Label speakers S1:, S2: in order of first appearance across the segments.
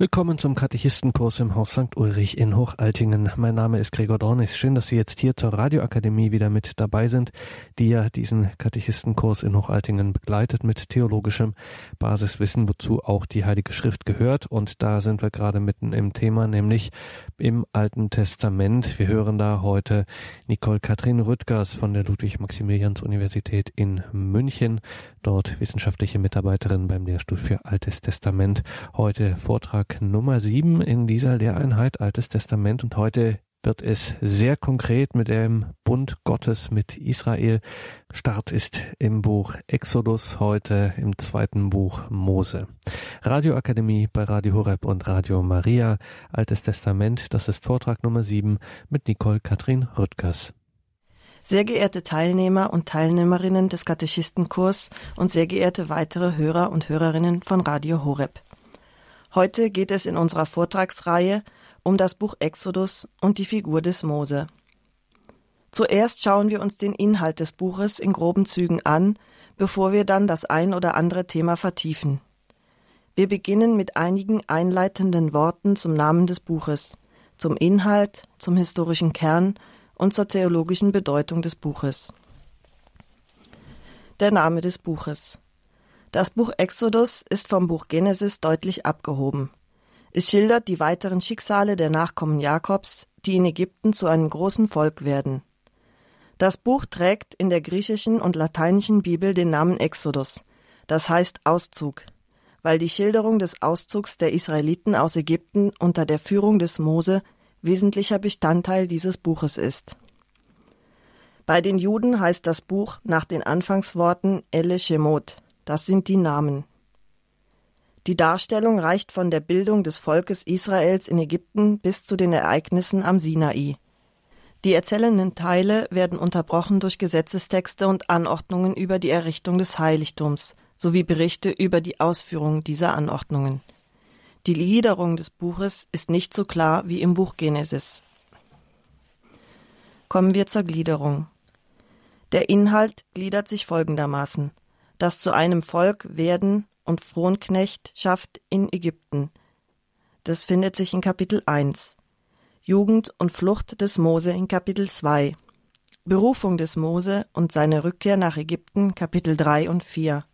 S1: Willkommen zum Katechistenkurs im Haus St. Ulrich in Hochaltingen. Mein Name ist Gregor Dornis. Schön, dass Sie jetzt hier zur Radioakademie wieder mit dabei sind, die ja diesen Katechistenkurs in Hochaltingen begleitet mit theologischem Basiswissen, wozu auch die Heilige Schrift gehört. Und da sind wir gerade mitten im Thema, nämlich im Alten Testament. Wir hören da heute Nicole Katrin Rüttgers von der Ludwig-Maximilians-Universität in München, dort wissenschaftliche Mitarbeiterin beim Lehrstuhl für Altes Testament. Heute Vortrag Nummer sieben in dieser Lehreinheit Altes Testament und heute wird es sehr konkret mit dem Bund Gottes mit Israel. Start ist im Buch Exodus, heute im zweiten Buch Mose. Radioakademie bei Radio Horeb und Radio Maria, Altes Testament, das ist Vortrag Nummer sieben mit Nicole Katrin Rüttgers.
S2: Sehr geehrte Teilnehmer und Teilnehmerinnen des Katechistenkurs und sehr geehrte weitere Hörer und Hörerinnen von Radio Horeb. Heute geht es in unserer Vortragsreihe um das Buch Exodus und die Figur des Mose. Zuerst schauen wir uns den Inhalt des Buches in groben Zügen an, bevor wir dann das ein oder andere Thema vertiefen. Wir beginnen mit einigen einleitenden Worten zum Namen des Buches, zum Inhalt, zum historischen Kern und zur theologischen Bedeutung des Buches. Der Name des Buches. Das Buch Exodus ist vom Buch Genesis deutlich abgehoben. Es schildert die weiteren Schicksale der Nachkommen Jakobs, die in Ägypten zu einem großen Volk werden. Das Buch trägt in der griechischen und lateinischen Bibel den Namen Exodus, das heißt Auszug, weil die Schilderung des Auszugs der Israeliten aus Ägypten unter der Führung des Mose wesentlicher Bestandteil dieses Buches ist. Bei den Juden heißt das Buch nach den Anfangsworten Elle Shemot, das sind die Namen. Die Darstellung reicht von der Bildung des Volkes Israels in Ägypten bis zu den Ereignissen am Sinai. Die erzählenden Teile werden unterbrochen durch Gesetzestexte und Anordnungen über die Errichtung des Heiligtums sowie Berichte über die Ausführung dieser Anordnungen. Die Gliederung des Buches ist nicht so klar wie im Buch Genesis. Kommen wir zur Gliederung. Der Inhalt gliedert sich folgendermaßen das zu einem Volk werden und Fronknechtschaft in Ägypten. Das findet sich in Kapitel 1. Jugend und Flucht des Mose in Kapitel 2. Berufung des Mose und seine Rückkehr nach Ägypten Kapitel 3 und 4.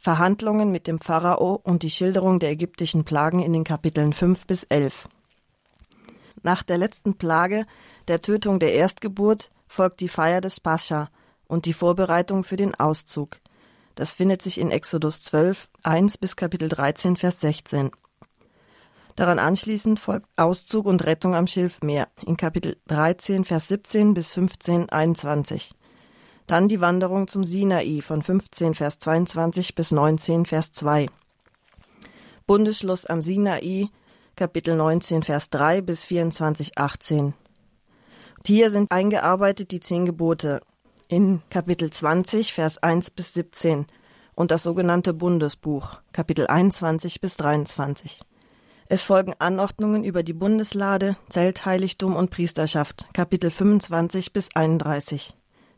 S2: Verhandlungen mit dem Pharao und die Schilderung der ägyptischen Plagen in den Kapiteln 5 bis 11. Nach der letzten Plage, der Tötung der Erstgeburt, folgt die Feier des Pascha und die Vorbereitung für den Auszug. Das findet sich in Exodus 12, 1 bis Kapitel 13, Vers 16. Daran anschließend folgt Auszug und Rettung am Schilfmeer in Kapitel 13, Vers 17 bis 15, 21. Dann die Wanderung zum Sinai von 15, Vers 22 bis 19, Vers 2. Bundesschluss am Sinai, Kapitel 19, Vers 3 bis 24, 18. Und hier sind eingearbeitet die zehn Gebote in Kapitel 20, Vers 1 bis 17 und das sogenannte Bundesbuch, Kapitel 21 bis 23. Es folgen Anordnungen über die Bundeslade, Zeltheiligtum und Priesterschaft, Kapitel 25 bis 31.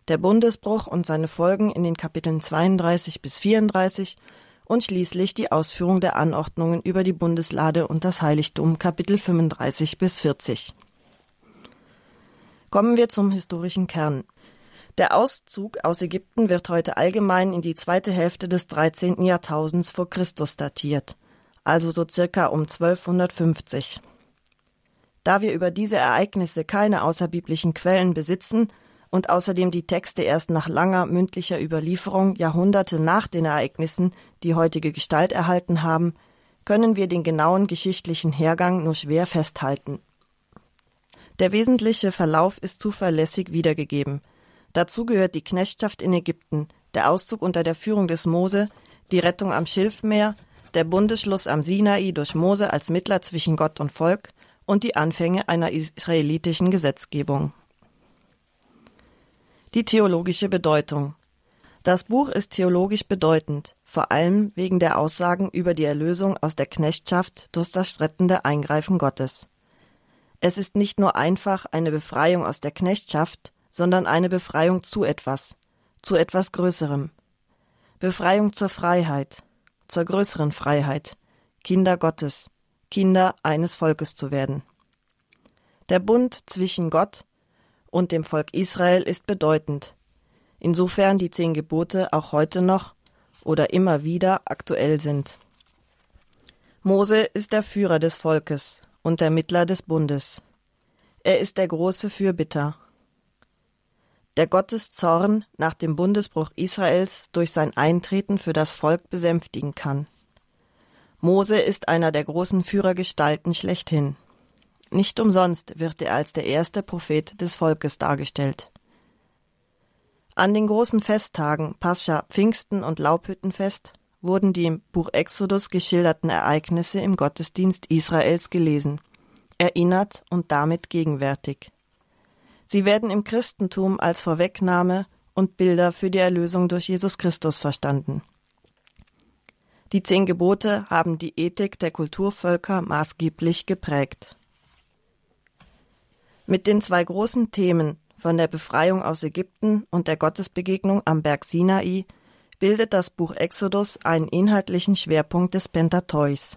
S2: Der Bundesbruch und seine Folgen in den Kapiteln 32 bis 34 und schließlich die Ausführung der Anordnungen über die Bundeslade und das Heiligtum, Kapitel 35 bis 40. Kommen wir zum historischen Kern. Der Auszug aus Ägypten wird heute allgemein in die zweite Hälfte des 13. Jahrtausends vor Christus datiert, also so circa um 1250. Da wir über diese Ereignisse keine außerbiblischen Quellen besitzen und außerdem die Texte erst nach langer mündlicher Überlieferung Jahrhunderte nach den Ereignissen die heutige Gestalt erhalten haben, können wir den genauen geschichtlichen Hergang nur schwer festhalten. Der wesentliche Verlauf ist zuverlässig wiedergegeben. Dazu gehört die Knechtschaft in Ägypten, der Auszug unter der Führung des Mose, die Rettung am Schilfmeer, der Bundesschluss am Sinai durch Mose als Mittler zwischen Gott und Volk und die Anfänge einer israelitischen Gesetzgebung. Die theologische Bedeutung Das Buch ist theologisch bedeutend, vor allem wegen der Aussagen über die Erlösung aus der Knechtschaft durch das rettende Eingreifen Gottes. Es ist nicht nur einfach eine Befreiung aus der Knechtschaft, sondern eine Befreiung zu etwas, zu etwas Größerem. Befreiung zur Freiheit, zur größeren Freiheit, Kinder Gottes, Kinder eines Volkes zu werden. Der Bund zwischen Gott und dem Volk Israel ist bedeutend, insofern die zehn Gebote auch heute noch oder immer wieder aktuell sind. Mose ist der Führer des Volkes und der Mittler des Bundes. Er ist der große Fürbitter. Der Gottes Zorn nach dem Bundesbruch Israels durch sein Eintreten für das Volk besänftigen kann. Mose ist einer der großen Führergestalten schlechthin. Nicht umsonst wird er als der erste Prophet des Volkes dargestellt. An den großen Festtagen Pascha, Pfingsten und Laubhüttenfest wurden die im Buch Exodus geschilderten Ereignisse im Gottesdienst Israels gelesen, erinnert und damit gegenwärtig. Sie werden im Christentum als Vorwegnahme und Bilder für die Erlösung durch Jesus Christus verstanden. Die zehn Gebote haben die Ethik der Kulturvölker maßgeblich geprägt. Mit den zwei großen Themen von der Befreiung aus Ägypten und der Gottesbegegnung am Berg Sinai bildet das Buch Exodus einen inhaltlichen Schwerpunkt des Pentateuchs.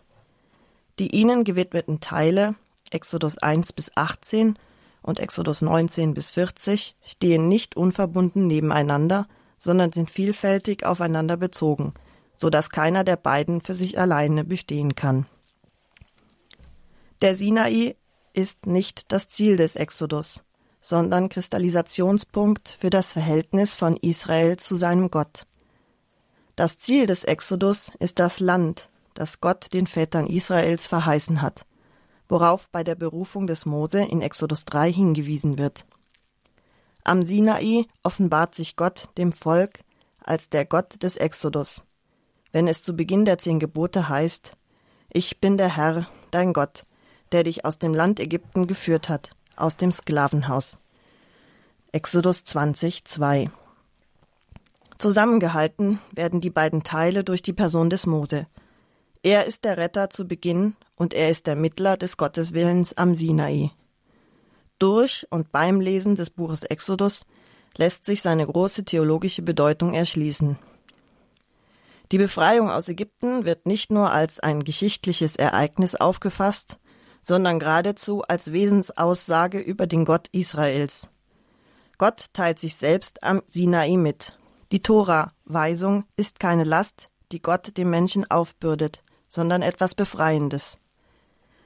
S2: Die ihnen gewidmeten Teile, Exodus 1 bis 18 und Exodus 19 bis 40, stehen nicht unverbunden nebeneinander, sondern sind vielfältig aufeinander bezogen – so dass keiner der beiden für sich alleine bestehen kann. Der Sinai ist nicht das Ziel des Exodus, sondern Kristallisationspunkt für das Verhältnis von Israel zu seinem Gott. Das Ziel des Exodus ist das Land, das Gott den Vätern Israels verheißen hat, worauf bei der Berufung des Mose in Exodus 3 hingewiesen wird. Am Sinai offenbart sich Gott dem Volk als der Gott des Exodus, wenn es zu Beginn der zehn Gebote heißt, Ich bin der Herr, dein Gott, der dich aus dem Land Ägypten geführt hat, aus dem Sklavenhaus. Exodus 20, 2. Zusammengehalten werden die beiden Teile durch die Person des Mose. Er ist der Retter zu Beginn und er ist der Mittler des Gotteswillens am Sinai. Durch und beim Lesen des Buches Exodus lässt sich seine große theologische Bedeutung erschließen. Die Befreiung aus Ägypten wird nicht nur als ein geschichtliches Ereignis aufgefasst, sondern geradezu als Wesensaussage über den Gott Israels. Gott teilt sich selbst am Sinai mit. Die Tora, Weisung, ist keine Last, die Gott dem Menschen aufbürdet, sondern etwas Befreiendes.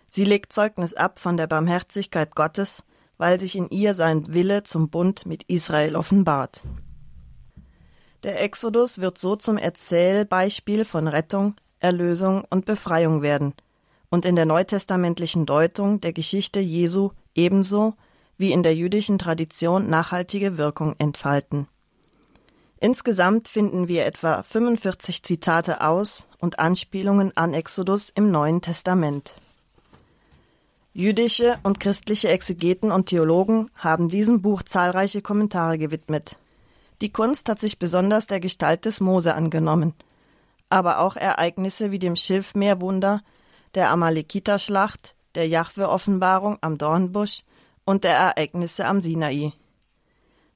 S2: Sie legt Zeugnis ab von der Barmherzigkeit Gottes, weil sich in ihr sein Wille zum Bund mit Israel offenbart. Der Exodus wird so zum Erzählbeispiel von Rettung, Erlösung und Befreiung werden und in der neutestamentlichen Deutung der Geschichte Jesu ebenso wie in der jüdischen Tradition nachhaltige Wirkung entfalten. Insgesamt finden wir etwa 45 Zitate aus und Anspielungen an Exodus im Neuen Testament. Jüdische und christliche Exegeten und Theologen haben diesem Buch zahlreiche Kommentare gewidmet. Die Kunst hat sich besonders der Gestalt des Mose angenommen, aber auch Ereignisse wie dem Schilfmeerwunder, der Amalekiterschlacht, der Jahwe-Offenbarung am Dornbusch und der Ereignisse am Sinai.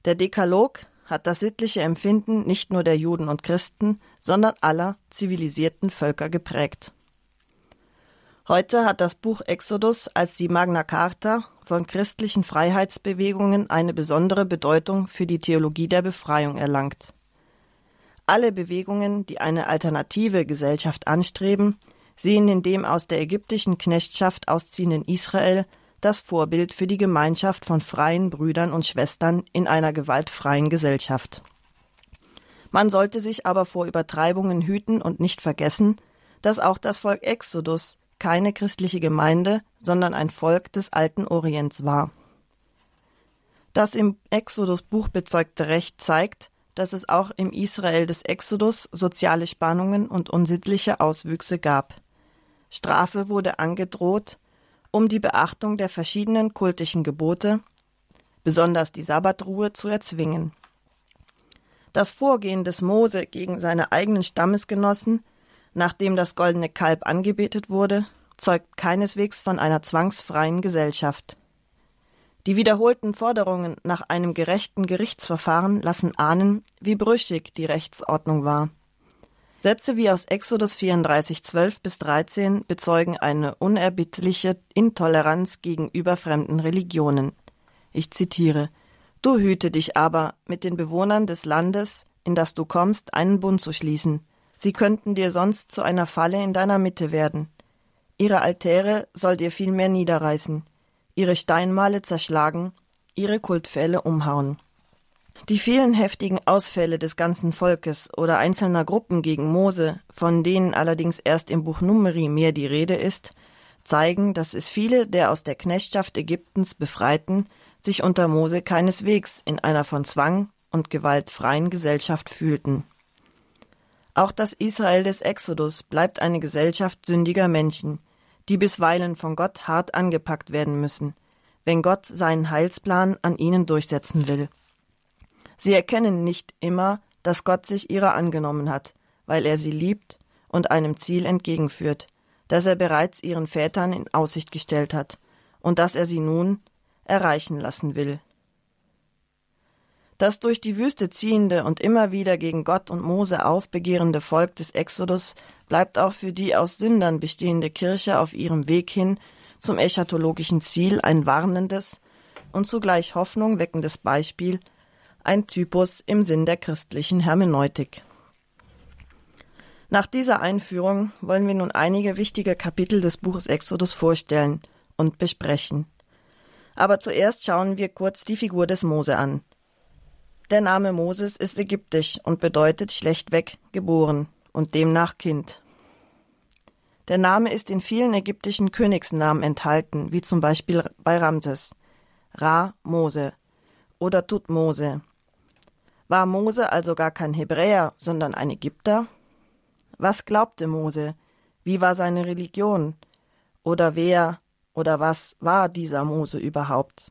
S2: Der Dekalog hat das sittliche Empfinden nicht nur der Juden und Christen, sondern aller zivilisierten Völker geprägt. Heute hat das Buch Exodus als die Magna Carta von christlichen Freiheitsbewegungen eine besondere Bedeutung für die Theologie der Befreiung erlangt. Alle Bewegungen, die eine alternative Gesellschaft anstreben, sehen in dem aus der ägyptischen Knechtschaft ausziehenden Israel das Vorbild für die Gemeinschaft von freien Brüdern und Schwestern in einer gewaltfreien Gesellschaft. Man sollte sich aber vor Übertreibungen hüten und nicht vergessen, dass auch das Volk Exodus keine christliche Gemeinde, sondern ein Volk des alten Orients war. Das im Exodus-Buch bezeugte Recht zeigt, dass es auch im Israel des Exodus soziale Spannungen und unsittliche Auswüchse gab. Strafe wurde angedroht, um die Beachtung der verschiedenen kultischen Gebote, besonders die Sabbatruhe, zu erzwingen. Das Vorgehen des Mose gegen seine eigenen Stammesgenossen nachdem das goldene Kalb angebetet wurde, zeugt keineswegs von einer zwangsfreien Gesellschaft. Die wiederholten Forderungen nach einem gerechten Gerichtsverfahren lassen ahnen, wie brüchig die Rechtsordnung war. Sätze wie aus Exodus 34, 12 bis 13 bezeugen eine unerbittliche Intoleranz gegenüber fremden Religionen. Ich zitiere Du hüte dich aber, mit den Bewohnern des Landes, in das du kommst, einen Bund zu schließen. Sie könnten dir sonst zu einer Falle in deiner Mitte werden. Ihre Altäre soll dir vielmehr niederreißen, ihre Steinmale zerschlagen, ihre Kultpfähle umhauen. Die vielen heftigen Ausfälle des ganzen Volkes oder einzelner Gruppen gegen Mose, von denen allerdings erst im Buch Numeri mehr die Rede ist, zeigen, dass es viele der aus der Knechtschaft Ägyptens Befreiten sich unter Mose keineswegs in einer von Zwang und Gewalt freien Gesellschaft fühlten. Auch das Israel des Exodus bleibt eine Gesellschaft sündiger Menschen, die bisweilen von Gott hart angepackt werden müssen, wenn Gott seinen Heilsplan an ihnen durchsetzen will. Sie erkennen nicht immer, dass Gott sich ihrer angenommen hat, weil er sie liebt und einem Ziel entgegenführt, das er bereits ihren Vätern in Aussicht gestellt hat und das er sie nun erreichen lassen will. Das durch die Wüste ziehende und immer wieder gegen Gott und Mose aufbegehrende Volk des Exodus bleibt auch für die aus Sündern bestehende Kirche auf ihrem Weg hin zum eschatologischen Ziel ein warnendes und zugleich Hoffnung weckendes Beispiel, ein Typus im Sinn der christlichen Hermeneutik. Nach dieser Einführung wollen wir nun einige wichtige Kapitel des Buches Exodus vorstellen und besprechen. Aber zuerst schauen wir kurz die Figur des Mose an. Der Name Moses ist ägyptisch und bedeutet schlechtweg geboren und demnach Kind. Der Name ist in vielen ägyptischen Königsnamen enthalten, wie zum Beispiel bei Ramses. Ra Mose oder Tutmose. War Mose also gar kein Hebräer, sondern ein Ägypter? Was glaubte Mose? Wie war seine Religion? Oder wer oder was war dieser Mose überhaupt?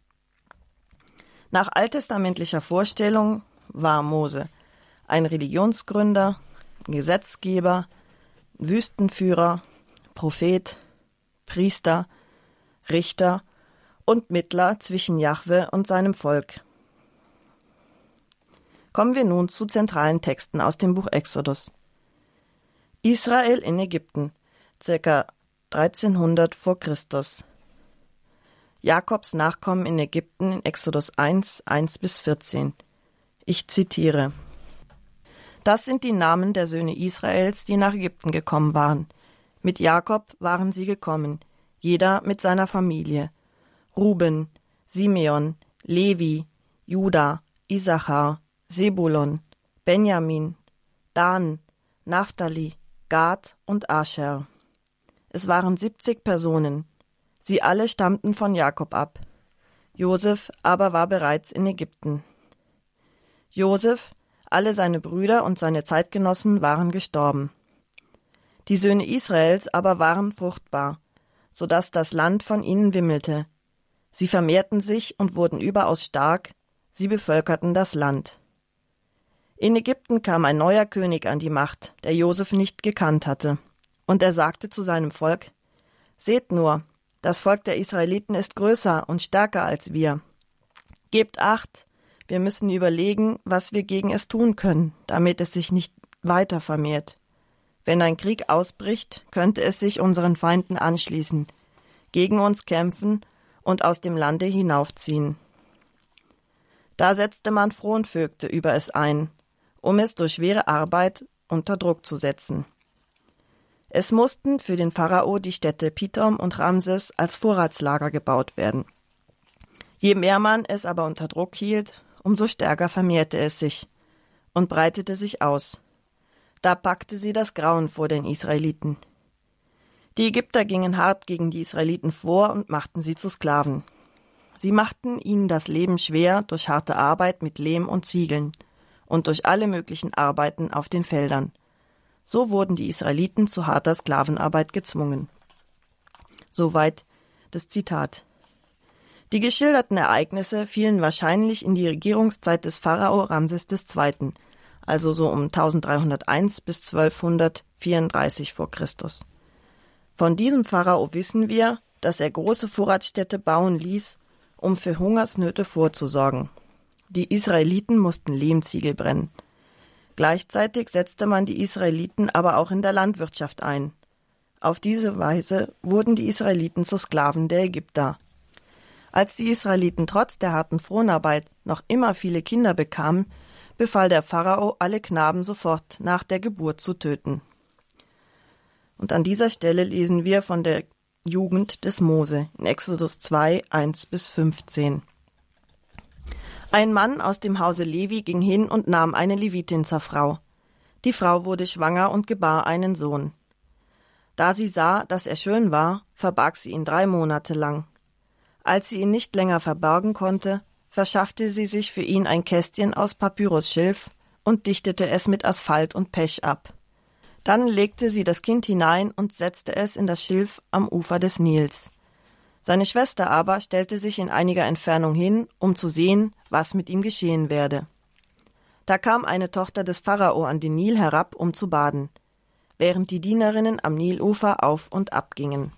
S2: Nach alttestamentlicher Vorstellung war Mose ein Religionsgründer, Gesetzgeber, Wüstenführer, Prophet, Priester, Richter und Mittler zwischen Jahwe und seinem Volk. Kommen wir nun zu zentralen Texten aus dem Buch Exodus. Israel in Ägypten, circa 1300 vor Christus. Jakobs Nachkommen in Ägypten in Exodus 1, 1 bis 14. Ich zitiere. Das sind die Namen der Söhne Israels, die nach Ägypten gekommen waren. Mit Jakob waren sie gekommen, jeder mit seiner Familie. Ruben, Simeon, Levi, Juda, Isachar, Sebulon, Benjamin, Dan, Naphtali, Gad und Ascher. Es waren siebzig Personen, Sie alle stammten von Jakob ab. Josef aber war bereits in Ägypten. Josef, alle seine Brüder und seine Zeitgenossen waren gestorben. Die Söhne Israels aber waren fruchtbar, so dass das Land von ihnen wimmelte. Sie vermehrten sich und wurden überaus stark, sie bevölkerten das Land. In Ägypten kam ein neuer König an die Macht, der Josef nicht gekannt hatte, und er sagte zu seinem Volk Seht nur, das Volk der Israeliten ist größer und stärker als wir. Gebt acht, wir müssen überlegen, was wir gegen es tun können, damit es sich nicht weiter vermehrt. Wenn ein Krieg ausbricht, könnte es sich unseren Feinden anschließen, gegen uns kämpfen und aus dem Lande hinaufziehen. Da setzte man Fronvögte über es ein, um es durch schwere Arbeit unter Druck zu setzen. Es mussten für den Pharao die Städte Pithom und Ramses als Vorratslager gebaut werden. Je mehr man es aber unter Druck hielt, umso stärker vermehrte es sich und breitete sich aus. Da packte sie das Grauen vor den Israeliten. Die Ägypter gingen hart gegen die Israeliten vor und machten sie zu Sklaven. Sie machten ihnen das Leben schwer durch harte Arbeit mit Lehm und Ziegeln und durch alle möglichen Arbeiten auf den Feldern. So wurden die Israeliten zu harter Sklavenarbeit gezwungen. Soweit das Zitat. Die geschilderten Ereignisse fielen wahrscheinlich in die Regierungszeit des Pharao Ramses II., also so um 1301 bis 1234 vor Christus. Von diesem Pharao wissen wir, dass er große Vorratsstädte bauen ließ, um für Hungersnöte vorzusorgen. Die Israeliten mussten Lehmziegel brennen. Gleichzeitig setzte man die Israeliten aber auch in der Landwirtschaft ein. Auf diese Weise wurden die Israeliten zu Sklaven der Ägypter. Als die Israeliten trotz der harten Fronarbeit noch immer viele Kinder bekamen, befahl der Pharao, alle Knaben sofort nach der Geburt zu töten. Und an dieser Stelle lesen wir von der Jugend des Mose in Exodus 2, 1 bis 15. Ein Mann aus dem Hause Levi ging hin und nahm eine Levitin zur Frau. Die Frau wurde schwanger und gebar einen Sohn. Da sie sah, dass er schön war, verbarg sie ihn drei Monate lang. Als sie ihn nicht länger verbergen konnte, verschaffte sie sich für ihn ein Kästchen aus Papyrusschilf und dichtete es mit Asphalt und Pech ab. Dann legte sie das Kind hinein und setzte es in das Schilf am Ufer des Nils. Seine Schwester aber stellte sich in einiger Entfernung hin, um zu sehen, was mit ihm geschehen werde. Da kam eine Tochter des Pharao an den Nil herab, um zu baden, während die Dienerinnen am Nilufer auf und ab gingen.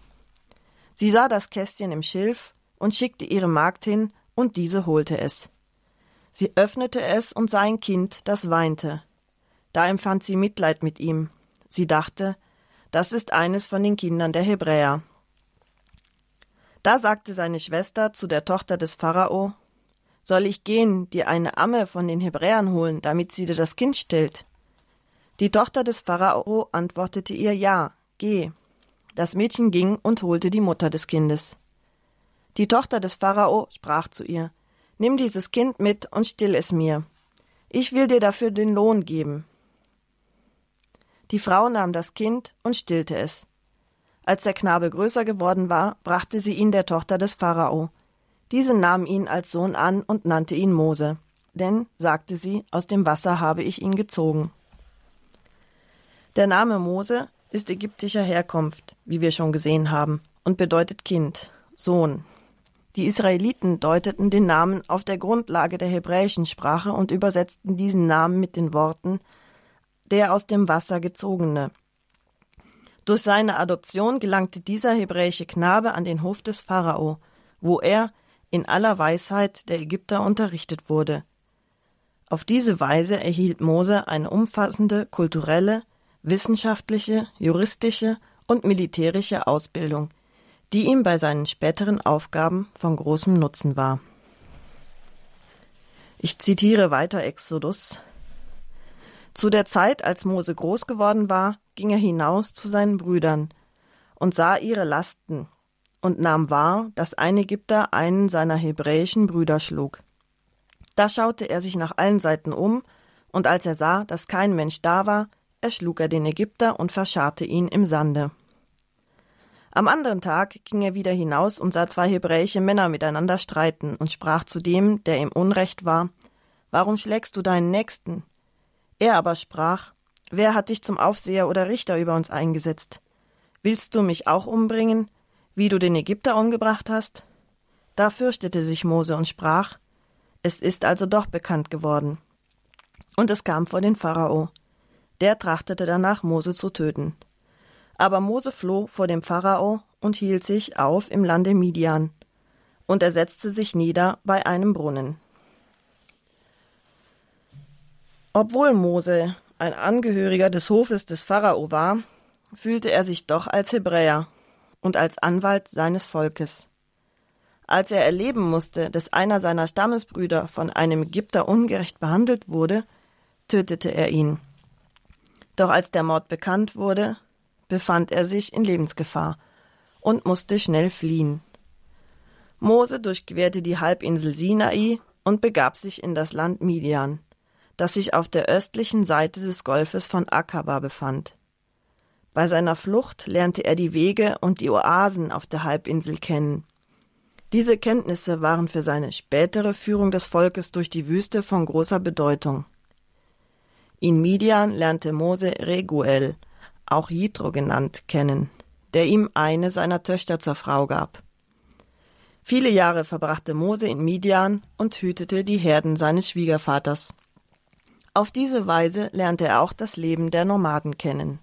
S2: Sie sah das Kästchen im Schilf und schickte ihre Magd hin, und diese holte es. Sie öffnete es und sah ein Kind, das weinte. Da empfand sie Mitleid mit ihm, Sie dachte, das ist eines von den Kindern der Hebräer. Da sagte seine Schwester zu der Tochter des Pharao, soll ich gehen, dir eine Amme von den Hebräern holen, damit sie dir das Kind stillt? Die Tochter des Pharao antwortete ihr Ja, geh. Das Mädchen ging und holte die Mutter des Kindes. Die Tochter des Pharao sprach zu ihr Nimm dieses Kind mit und still es mir. Ich will dir dafür den Lohn geben. Die Frau nahm das Kind und stillte es. Als der Knabe größer geworden war, brachte sie ihn der Tochter des Pharao. Diese nahm ihn als Sohn an und nannte ihn Mose. Denn, sagte sie, aus dem Wasser habe ich ihn gezogen. Der Name Mose ist ägyptischer Herkunft, wie wir schon gesehen haben, und bedeutet Kind, Sohn. Die Israeliten deuteten den Namen auf der Grundlage der hebräischen Sprache und übersetzten diesen Namen mit den Worten der aus dem Wasser gezogene. Durch seine Adoption gelangte dieser hebräische Knabe an den Hof des Pharao, wo er in aller Weisheit der Ägypter unterrichtet wurde. Auf diese Weise erhielt Mose eine umfassende kulturelle, wissenschaftliche, juristische und militärische Ausbildung, die ihm bei seinen späteren Aufgaben von großem Nutzen war. Ich zitiere weiter Exodus zu der Zeit, als Mose groß geworden war, ging er hinaus zu seinen Brüdern und sah ihre Lasten und nahm wahr, dass ein Ägypter einen seiner hebräischen Brüder schlug. Da schaute er sich nach allen Seiten um, und als er sah, dass kein Mensch da war, erschlug er den Ägypter und verscharrte ihn im Sande. Am anderen Tag ging er wieder hinaus und sah zwei hebräische Männer miteinander streiten und sprach zu dem, der im Unrecht war, Warum schlägst du deinen Nächsten? Er aber sprach, Wer hat dich zum Aufseher oder Richter über uns eingesetzt? Willst du mich auch umbringen, wie du den Ägypter umgebracht hast? Da fürchtete sich Mose und sprach, Es ist also doch bekannt geworden. Und es kam vor den Pharao. Der trachtete danach, Mose zu töten. Aber Mose floh vor dem Pharao und hielt sich auf im Lande Midian. Und er setzte sich nieder bei einem Brunnen. Obwohl Mose ein Angehöriger des Hofes des Pharao war, fühlte er sich doch als Hebräer und als Anwalt seines Volkes. Als er erleben musste, dass einer seiner Stammesbrüder von einem Ägypter ungerecht behandelt wurde, tötete er ihn. Doch als der Mord bekannt wurde, befand er sich in Lebensgefahr und musste schnell fliehen. Mose durchquerte die Halbinsel Sinai und begab sich in das Land Midian das sich auf der östlichen Seite des Golfes von Akaba befand. Bei seiner Flucht lernte er die Wege und die Oasen auf der Halbinsel kennen. Diese Kenntnisse waren für seine spätere Führung des Volkes durch die Wüste von großer Bedeutung. In Midian lernte Mose Reguel, auch Jitro genannt, kennen, der ihm eine seiner Töchter zur Frau gab. Viele Jahre verbrachte Mose in Midian und hütete die Herden seines Schwiegervaters. Auf diese Weise lernte er auch das Leben der Nomaden kennen.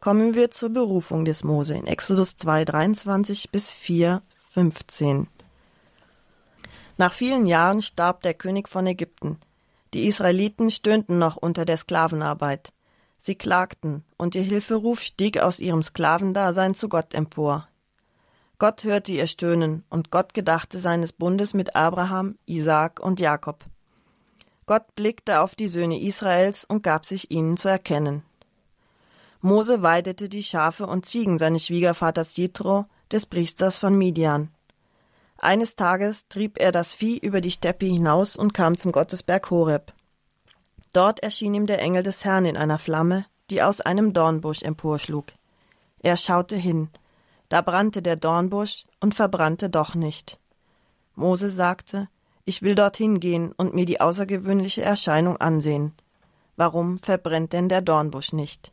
S2: Kommen wir zur Berufung des Mose in Exodus 2, 23 bis 4, 15. Nach vielen Jahren starb der König von Ägypten, Die Israeliten stöhnten noch unter der Sklavenarbeit. Sie klagten, und ihr Hilferuf stieg aus ihrem Sklavendasein zu Gott empor. Gott hörte ihr Stöhnen, und Gott gedachte seines Bundes mit Abraham, Isaak und Jakob. Gott blickte auf die Söhne Israels und gab sich ihnen zu erkennen. Mose weidete die Schafe und Ziegen seines Schwiegervaters Jitro, des Priesters von Midian. Eines Tages trieb er das Vieh über die Steppe hinaus und kam zum Gottesberg Horeb. Dort erschien ihm der Engel des Herrn in einer Flamme, die aus einem Dornbusch emporschlug. Er schaute hin. Da brannte der Dornbusch und verbrannte doch nicht. Mose sagte, ich will dorthin gehen und mir die außergewöhnliche Erscheinung ansehen. Warum verbrennt denn der Dornbusch nicht?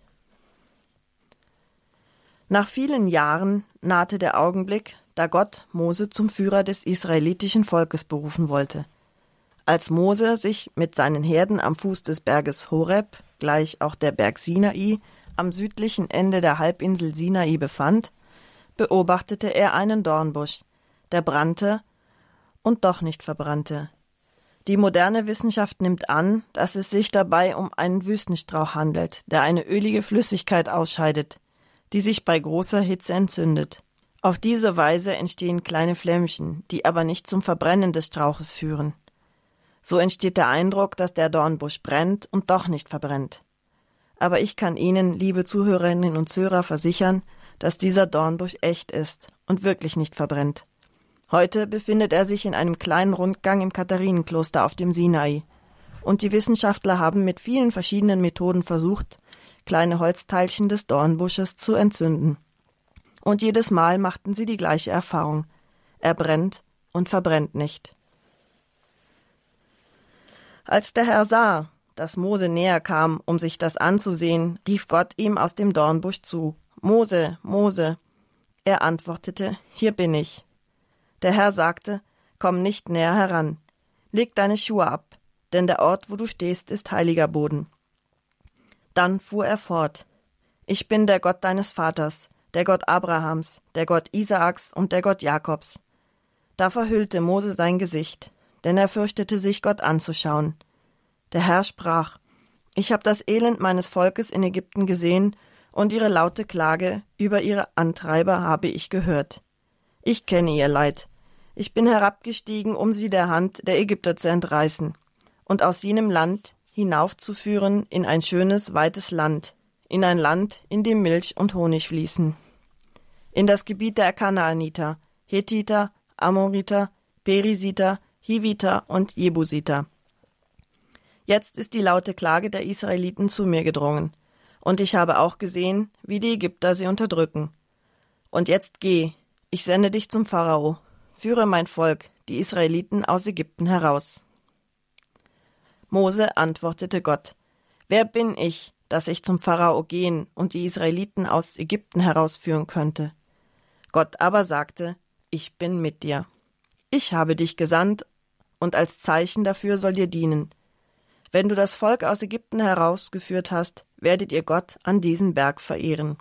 S2: Nach vielen Jahren nahte der Augenblick, da Gott Mose zum Führer des israelitischen Volkes berufen wollte. Als Mose sich mit seinen Herden am Fuß des Berges Horeb, gleich auch der Berg Sinai, am südlichen Ende der Halbinsel Sinai befand, beobachtete er einen Dornbusch, der brannte und doch nicht verbrannte. Die moderne Wissenschaft nimmt an, dass es sich dabei um einen Wüstenstrauch handelt, der eine ölige Flüssigkeit ausscheidet, die sich bei großer Hitze entzündet. Auf diese Weise entstehen kleine Flämmchen, die aber nicht zum Verbrennen des Strauches führen. So entsteht der Eindruck, dass der Dornbusch brennt und doch nicht verbrennt. Aber ich kann Ihnen, liebe Zuhörerinnen und Zuhörer, versichern, dass dieser Dornbusch echt ist und wirklich nicht verbrennt. Heute befindet er sich in einem kleinen Rundgang im Katharinenkloster auf dem Sinai. Und die Wissenschaftler haben mit vielen verschiedenen Methoden versucht, kleine Holzteilchen des Dornbusches zu entzünden. Und jedes Mal machten sie die gleiche Erfahrung. Er brennt und verbrennt nicht. Als der Herr sah, dass Mose näher kam, um sich das anzusehen, rief Gott ihm aus dem Dornbusch zu. Mose, Mose. Er antwortete, Hier bin ich. Der Herr sagte, Komm nicht näher heran. Leg deine Schuhe ab, denn der Ort, wo du stehst, ist heiliger Boden. Dann fuhr er fort. Ich bin der Gott deines Vaters, der Gott Abrahams, der Gott Isaaks und der Gott Jakobs. Da verhüllte Mose sein Gesicht, denn er fürchtete sich, Gott anzuschauen. Der Herr sprach, Ich habe das Elend meines Volkes in Ägypten gesehen, und ihre laute Klage über ihre Antreiber habe ich gehört. Ich kenne ihr Leid. Ich bin herabgestiegen, um sie der Hand der Ägypter zu entreißen, und aus jenem Land hinaufzuführen in ein schönes, weites Land, in ein Land, in dem Milch und Honig fließen. In das Gebiet der Kanaaniter, Hethiter, Amoriter, Perisiter, Hiviter und Jebusiter. Jetzt ist die laute Klage der Israeliten zu mir gedrungen, und ich habe auch gesehen, wie die Ägypter sie unterdrücken. Und jetzt geh, ich sende dich zum Pharao, führe mein Volk, die Israeliten aus Ägypten heraus. Mose antwortete Gott, Wer bin ich, dass ich zum Pharao gehen und die Israeliten aus Ägypten herausführen könnte? Gott aber sagte, Ich bin mit dir. Ich habe dich gesandt, und als Zeichen dafür soll dir dienen. Wenn du das Volk aus Ägypten herausgeführt hast, werdet ihr Gott an diesem Berg verehren.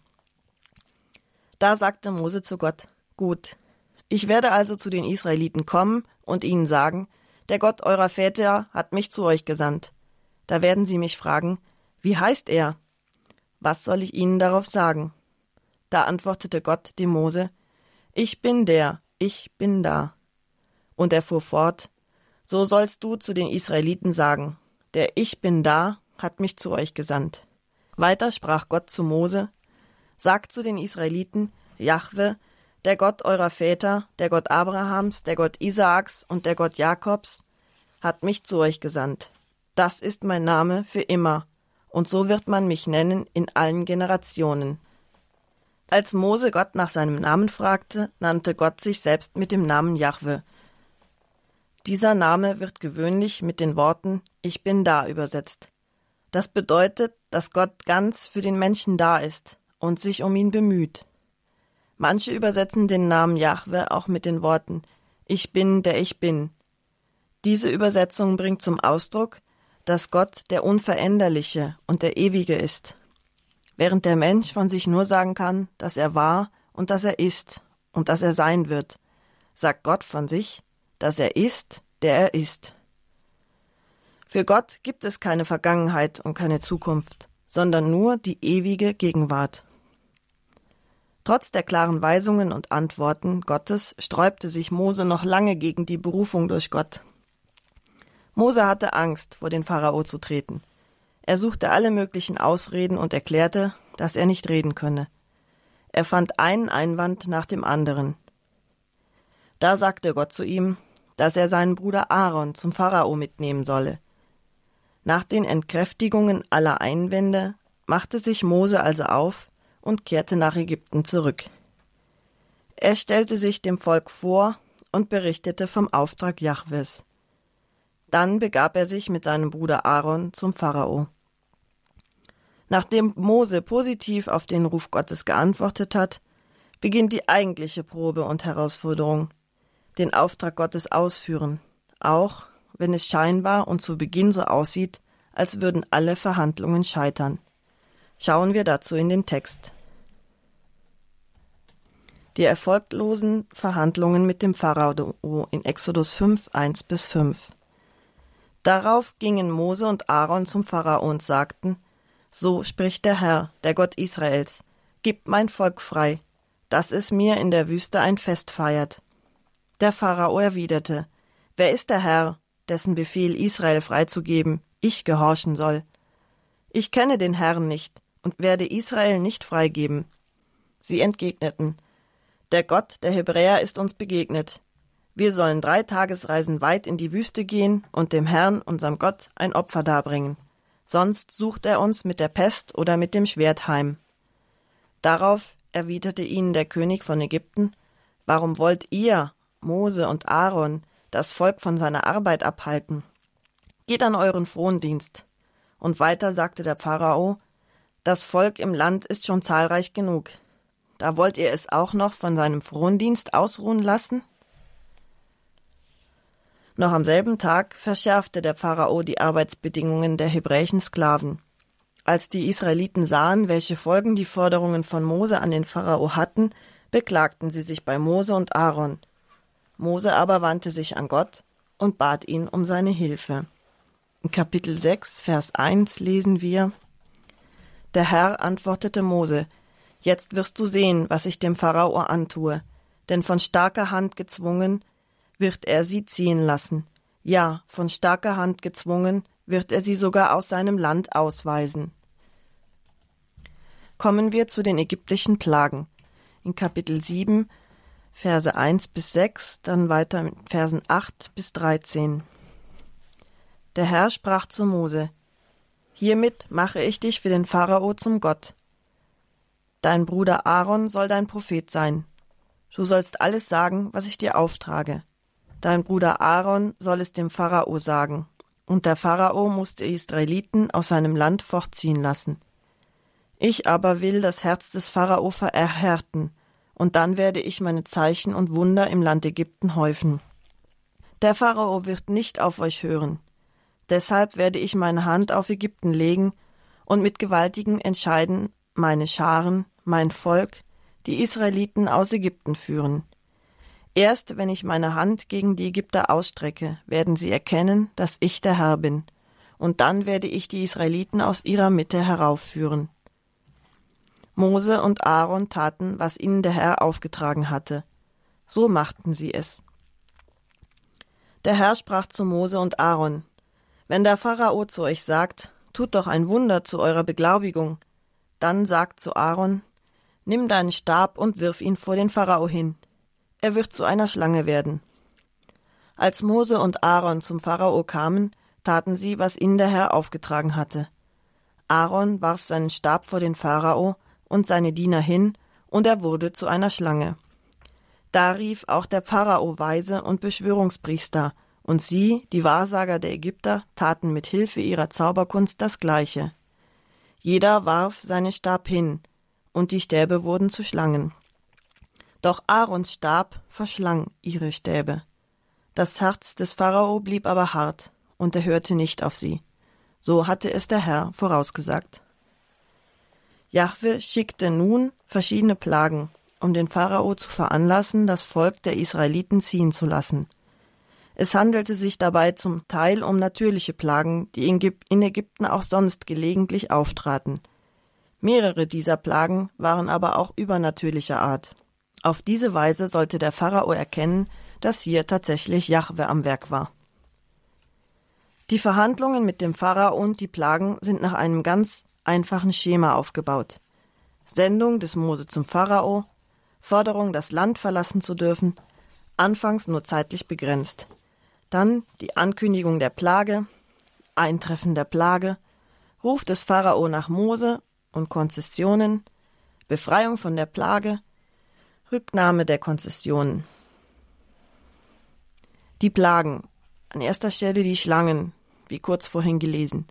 S2: Da sagte Mose zu Gott, Gut, ich werde also zu den Israeliten kommen und ihnen sagen, der Gott eurer Väter hat mich zu euch gesandt. Da werden sie mich fragen, wie heißt er? Was soll ich ihnen darauf sagen? Da antwortete Gott dem Mose, Ich bin der, ich bin da. Und er fuhr fort, So sollst du zu den Israeliten sagen, der Ich bin da hat mich zu euch gesandt. Weiter sprach Gott zu Mose, Sagt zu den Israeliten, Jahwe, der Gott eurer Väter, der Gott Abrahams, der Gott Isaaks und der Gott Jakobs, hat mich zu euch gesandt. Das ist mein Name für immer, und so wird man mich nennen in allen Generationen. Als Mose Gott nach seinem Namen fragte, nannte Gott sich selbst mit dem Namen Jahwe. Dieser Name wird gewöhnlich mit den Worten Ich bin da übersetzt. Das bedeutet, dass Gott ganz für den Menschen da ist und sich um ihn bemüht. Manche übersetzen den Namen Jahwe auch mit den Worten Ich bin, der ich bin. Diese Übersetzung bringt zum Ausdruck, dass Gott der Unveränderliche und der Ewige ist, während der Mensch von sich nur sagen kann, dass er war und dass er ist und dass er sein wird, sagt Gott von sich, dass er ist, der er ist. Für Gott gibt es keine Vergangenheit und keine Zukunft, sondern nur die ewige Gegenwart. Trotz der klaren Weisungen und Antworten Gottes sträubte sich Mose noch lange gegen die Berufung durch Gott. Mose hatte Angst, vor den Pharao zu treten. Er suchte alle möglichen Ausreden und erklärte, dass er nicht reden könne. Er fand einen Einwand nach dem anderen. Da sagte Gott zu ihm, dass er seinen Bruder Aaron zum Pharao mitnehmen solle. Nach den Entkräftigungen aller Einwände machte sich Mose also auf und kehrte nach Ägypten zurück. Er stellte sich dem Volk vor und berichtete vom Auftrag Jahwes. Dann begab er sich mit seinem Bruder Aaron zum Pharao. Nachdem Mose positiv auf den Ruf Gottes geantwortet hat, beginnt die eigentliche Probe und Herausforderung, den Auftrag Gottes ausführen, auch wenn es scheinbar und zu Beginn so aussieht, als würden alle Verhandlungen scheitern. Schauen wir dazu in den Text. Die erfolglosen Verhandlungen mit dem Pharao in Exodus 5, 1 bis 5. Darauf gingen Mose und Aaron zum Pharao und sagten, so spricht der Herr, der Gott Israels, gib mein Volk frei, dass es mir in der Wüste ein Fest feiert. Der Pharao erwiderte, Wer ist der Herr, dessen Befehl Israel freizugeben, ich gehorchen soll? Ich kenne den Herrn nicht und werde Israel nicht freigeben. Sie entgegneten, Der Gott der Hebräer ist uns begegnet. Wir sollen drei Tagesreisen weit in die Wüste gehen und dem Herrn, unserem Gott, ein Opfer darbringen sonst sucht er uns mit der Pest oder mit dem Schwert heim. Darauf erwiderte ihnen der König von Ägypten, Warum wollt ihr, Mose und Aaron, das Volk von seiner Arbeit abhalten? Geht an euren Frondienst. Und weiter sagte der Pharao, Das Volk im Land ist schon zahlreich genug. Da wollt ihr es auch noch von seinem Frondienst ausruhen lassen? Noch am selben Tag verschärfte der Pharao die Arbeitsbedingungen der hebräischen Sklaven. Als die Israeliten sahen, welche Folgen die Forderungen von Mose an den Pharao hatten, beklagten sie sich bei Mose und Aaron. Mose aber wandte sich an Gott und bat ihn um seine Hilfe. In Kapitel 6, Vers 1 lesen wir Der Herr antwortete Mose, Jetzt wirst du sehen, was ich dem Pharao antue, denn von starker Hand gezwungen wird er sie ziehen lassen. Ja, von starker Hand gezwungen, wird er sie sogar aus seinem Land ausweisen. Kommen wir zu den ägyptischen Plagen. In Kapitel 7, Verse 1 bis 6, dann weiter mit Versen 8 bis 13. Der Herr sprach zu Mose: Hiermit mache ich dich für den Pharao zum Gott. Dein Bruder Aaron soll dein Prophet sein. Du sollst alles sagen, was ich dir auftrage. Dein Bruder Aaron soll es dem Pharao sagen. Und der Pharao muss die Israeliten aus seinem Land fortziehen lassen. Ich aber will das Herz des Pharao verhärten, und dann werde ich meine Zeichen und Wunder im Land Ägypten häufen. Der Pharao wird nicht auf euch hören. Deshalb werde ich meine Hand auf Ägypten legen und mit gewaltigen Entscheiden meine Scharen, mein Volk, die Israeliten aus Ägypten führen. Erst wenn ich meine Hand gegen die Ägypter ausstrecke, werden sie erkennen, dass ich der Herr bin, und dann werde ich die Israeliten aus ihrer Mitte heraufführen. Mose und Aaron taten, was ihnen der Herr aufgetragen hatte. So machten sie es. Der Herr sprach zu Mose und Aaron, Wenn der Pharao zu euch sagt, tut doch ein Wunder zu eurer Beglaubigung, dann sagt zu Aaron, Nimm deinen Stab und wirf ihn vor den Pharao hin er wird zu einer Schlange werden. Als Mose und Aaron zum Pharao kamen, taten sie, was ihnen der Herr aufgetragen hatte. Aaron warf seinen Stab vor den Pharao und seine Diener hin, und er wurde zu einer Schlange. Da rief auch der Pharao Weise und Beschwörungspriester, und sie, die Wahrsager der Ägypter, taten mit Hilfe ihrer Zauberkunst das Gleiche. Jeder warf seinen Stab hin, und die Stäbe wurden zu Schlangen. Doch Aarons Stab verschlang ihre Stäbe. Das Herz des Pharao blieb aber hart, und er hörte nicht auf sie. So hatte es der Herr vorausgesagt. Jahwe schickte nun verschiedene Plagen, um den Pharao zu veranlassen, das Volk der Israeliten ziehen zu lassen. Es handelte sich dabei zum Teil um natürliche Plagen, die in Ägypten auch sonst gelegentlich auftraten. Mehrere dieser Plagen waren aber auch übernatürlicher Art. Auf diese Weise sollte der Pharao erkennen, dass hier tatsächlich Jahwe am Werk war. Die Verhandlungen mit dem Pharao und die Plagen sind nach einem ganz einfachen Schema aufgebaut. Sendung des Mose zum Pharao, Forderung, das Land verlassen zu dürfen, anfangs nur zeitlich begrenzt. Dann die Ankündigung der Plage, Eintreffen der Plage, Ruf des Pharao nach Mose und Konzessionen, Befreiung von der Plage, Rücknahme der Konzessionen. Die Plagen. An erster Stelle die Schlangen, wie kurz vorhin gelesen.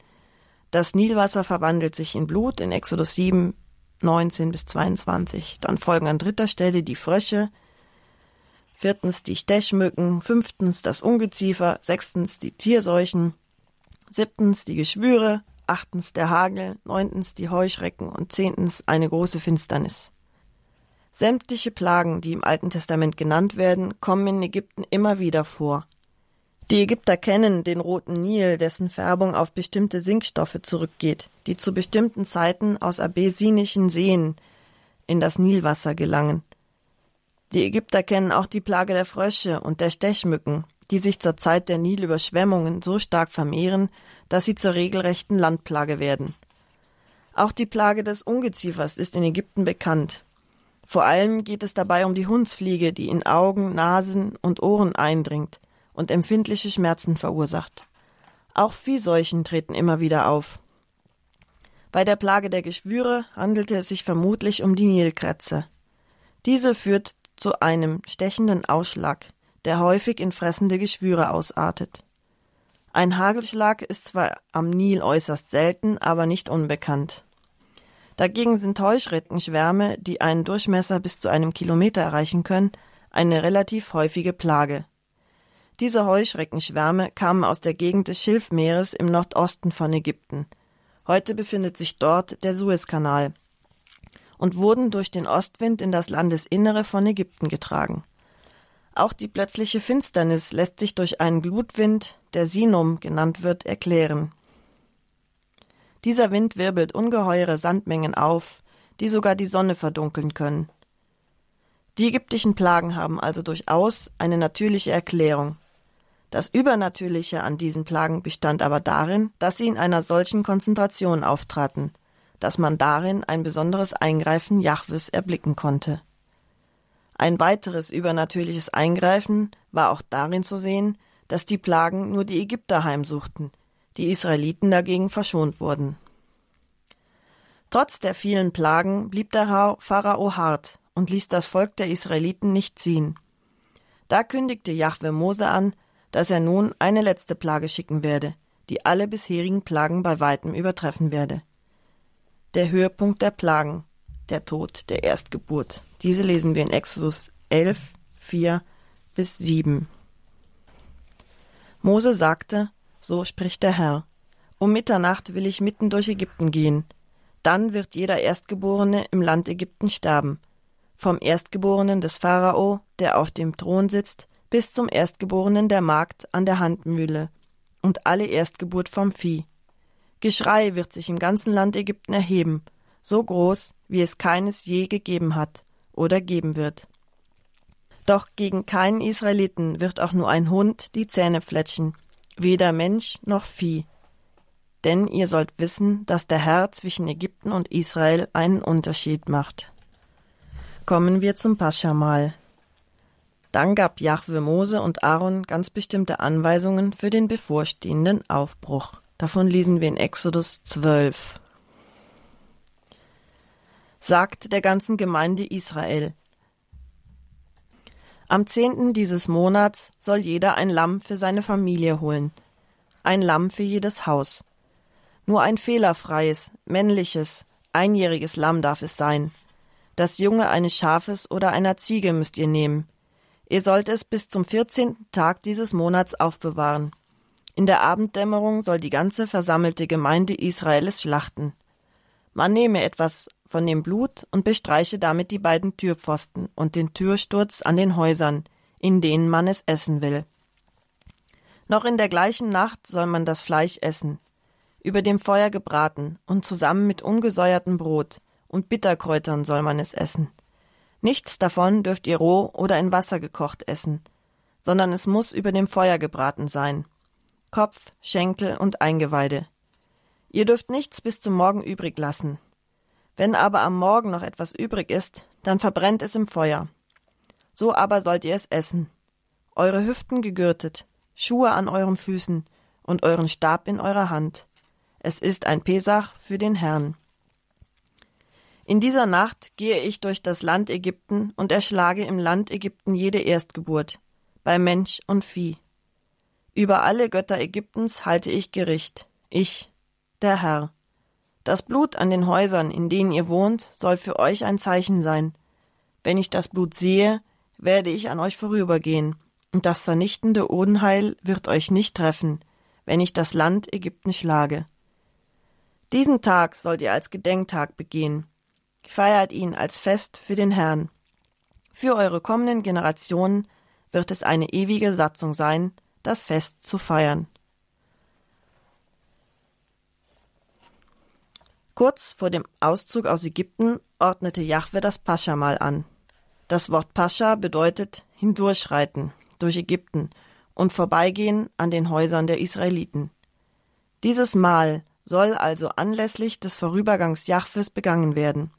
S2: Das Nilwasser verwandelt sich in Blut in Exodus 7, 19 bis 22. Dann folgen an dritter Stelle die Frösche, viertens die Stechmücken, fünftens das Ungeziefer, sechstens die Tierseuchen, siebtens die Geschwüre, achtens der Hagel, neuntens die Heuschrecken und zehntens eine große Finsternis. Sämtliche Plagen, die im Alten Testament genannt werden, kommen in Ägypten immer wieder vor. Die Ägypter kennen den roten Nil, dessen Färbung auf bestimmte Sinkstoffe zurückgeht, die zu bestimmten Zeiten aus abessinischen Seen in das Nilwasser gelangen. Die Ägypter kennen auch die Plage der Frösche und der Stechmücken, die sich zur Zeit der Nilüberschwemmungen so stark vermehren, dass sie zur regelrechten Landplage werden. Auch die Plage des Ungeziefers ist in Ägypten bekannt. Vor allem geht es dabei um die Hundsfliege, die in Augen, Nasen und Ohren eindringt und empfindliche Schmerzen verursacht. Auch Viehseuchen treten immer wieder auf. Bei der Plage der Geschwüre handelte es sich vermutlich um die Nilkrätze. Diese führt zu einem stechenden Ausschlag, der häufig in fressende Geschwüre ausartet. Ein Hagelschlag ist zwar am Nil äußerst selten, aber nicht unbekannt. Dagegen sind Heuschreckenschwärme, die einen Durchmesser bis zu einem Kilometer erreichen können, eine relativ häufige Plage. Diese Heuschreckenschwärme kamen aus der Gegend des Schilfmeeres im Nordosten von Ägypten. Heute befindet sich dort der Suezkanal, und wurden durch den Ostwind in das Landesinnere von Ägypten getragen. Auch die plötzliche Finsternis lässt sich durch einen Glutwind, der Sinum genannt wird, erklären. Dieser Wind wirbelt ungeheure Sandmengen auf, die sogar die Sonne verdunkeln können. Die ägyptischen Plagen haben also durchaus eine natürliche Erklärung. Das Übernatürliche an diesen Plagen bestand aber darin, dass sie in einer solchen Konzentration auftraten – dass man darin ein besonderes Eingreifen Jahwes erblicken konnte. Ein weiteres übernatürliches Eingreifen war auch darin zu sehen, dass die Plagen nur die Ägypter heimsuchten, die Israeliten dagegen verschont wurden. Trotz der vielen Plagen blieb der Pharao hart und ließ das Volk der Israeliten nicht ziehen. Da kündigte Jahwe Mose an, dass er nun eine letzte Plage schicken werde, die alle bisherigen Plagen bei weitem übertreffen werde der Höhepunkt der Plagen, der Tod der Erstgeburt. Diese lesen wir in Exodus 11, 4 bis 7. Mose sagte, so spricht der Herr, um Mitternacht will ich mitten durch Ägypten gehen, dann wird jeder Erstgeborene im Land Ägypten sterben, vom Erstgeborenen des Pharao, der auf dem Thron sitzt, bis zum Erstgeborenen der Magd an der Handmühle, und alle Erstgeburt vom Vieh. Geschrei wird sich im ganzen Land Ägypten erheben, so groß, wie es keines je gegeben hat oder geben wird. Doch gegen keinen Israeliten wird auch nur ein Hund die Zähne fletschen, weder Mensch noch Vieh. Denn ihr sollt wissen, dass der Herr zwischen Ägypten und Israel einen Unterschied macht. Kommen wir zum Paschamal. Dann gab Jahwe Mose und Aaron ganz bestimmte Anweisungen für den bevorstehenden Aufbruch. Davon lesen wir in Exodus 12. Sagt der ganzen Gemeinde Israel. Am zehnten dieses Monats soll jeder ein Lamm für seine Familie holen. Ein Lamm für jedes Haus. Nur ein fehlerfreies, männliches, einjähriges Lamm darf es sein. Das Junge eines Schafes oder einer Ziege müsst ihr nehmen. Ihr sollt es bis zum vierzehnten Tag dieses Monats aufbewahren. In der Abenddämmerung soll die ganze versammelte Gemeinde Israels schlachten. Man nehme etwas von dem Blut und bestreiche damit die beiden Türpfosten und den Türsturz an den Häusern, in denen man es essen will. Noch in der gleichen Nacht soll man das Fleisch essen, über dem Feuer gebraten und zusammen mit ungesäuertem Brot und Bitterkräutern soll man es essen. Nichts davon dürft ihr roh oder in Wasser gekocht essen, sondern es muss über dem Feuer gebraten sein. Kopf, Schenkel und Eingeweide. Ihr dürft nichts bis zum Morgen übrig lassen. Wenn aber am Morgen noch etwas übrig ist, dann verbrennt es im Feuer. So aber sollt ihr es essen. Eure Hüften gegürtet, Schuhe an euren Füßen und euren Stab in eurer Hand. Es ist ein Pesach für den Herrn. In dieser Nacht gehe ich durch das Land Ägypten und erschlage im Land Ägypten jede Erstgeburt, bei Mensch und Vieh. Über alle Götter Ägyptens halte ich Gericht, ich, der Herr. Das Blut an den Häusern, in denen ihr wohnt, soll für euch ein Zeichen sein. Wenn ich das Blut sehe, werde ich an euch vorübergehen und das vernichtende Unheil wird euch nicht treffen, wenn ich das Land Ägypten schlage. Diesen Tag sollt ihr als Gedenktag begehen. Feiert ihn als Fest für den Herrn. Für eure kommenden Generationen wird es eine ewige Satzung sein, das Fest zu feiern. Kurz vor dem Auszug aus Ägypten ordnete Jahwe das Paschamal an. Das Wort Pascha bedeutet hindurchreiten, durch Ägypten und vorbeigehen an den Häusern der Israeliten. Dieses Mal soll also anlässlich des Vorübergangs Jahwes begangen werden,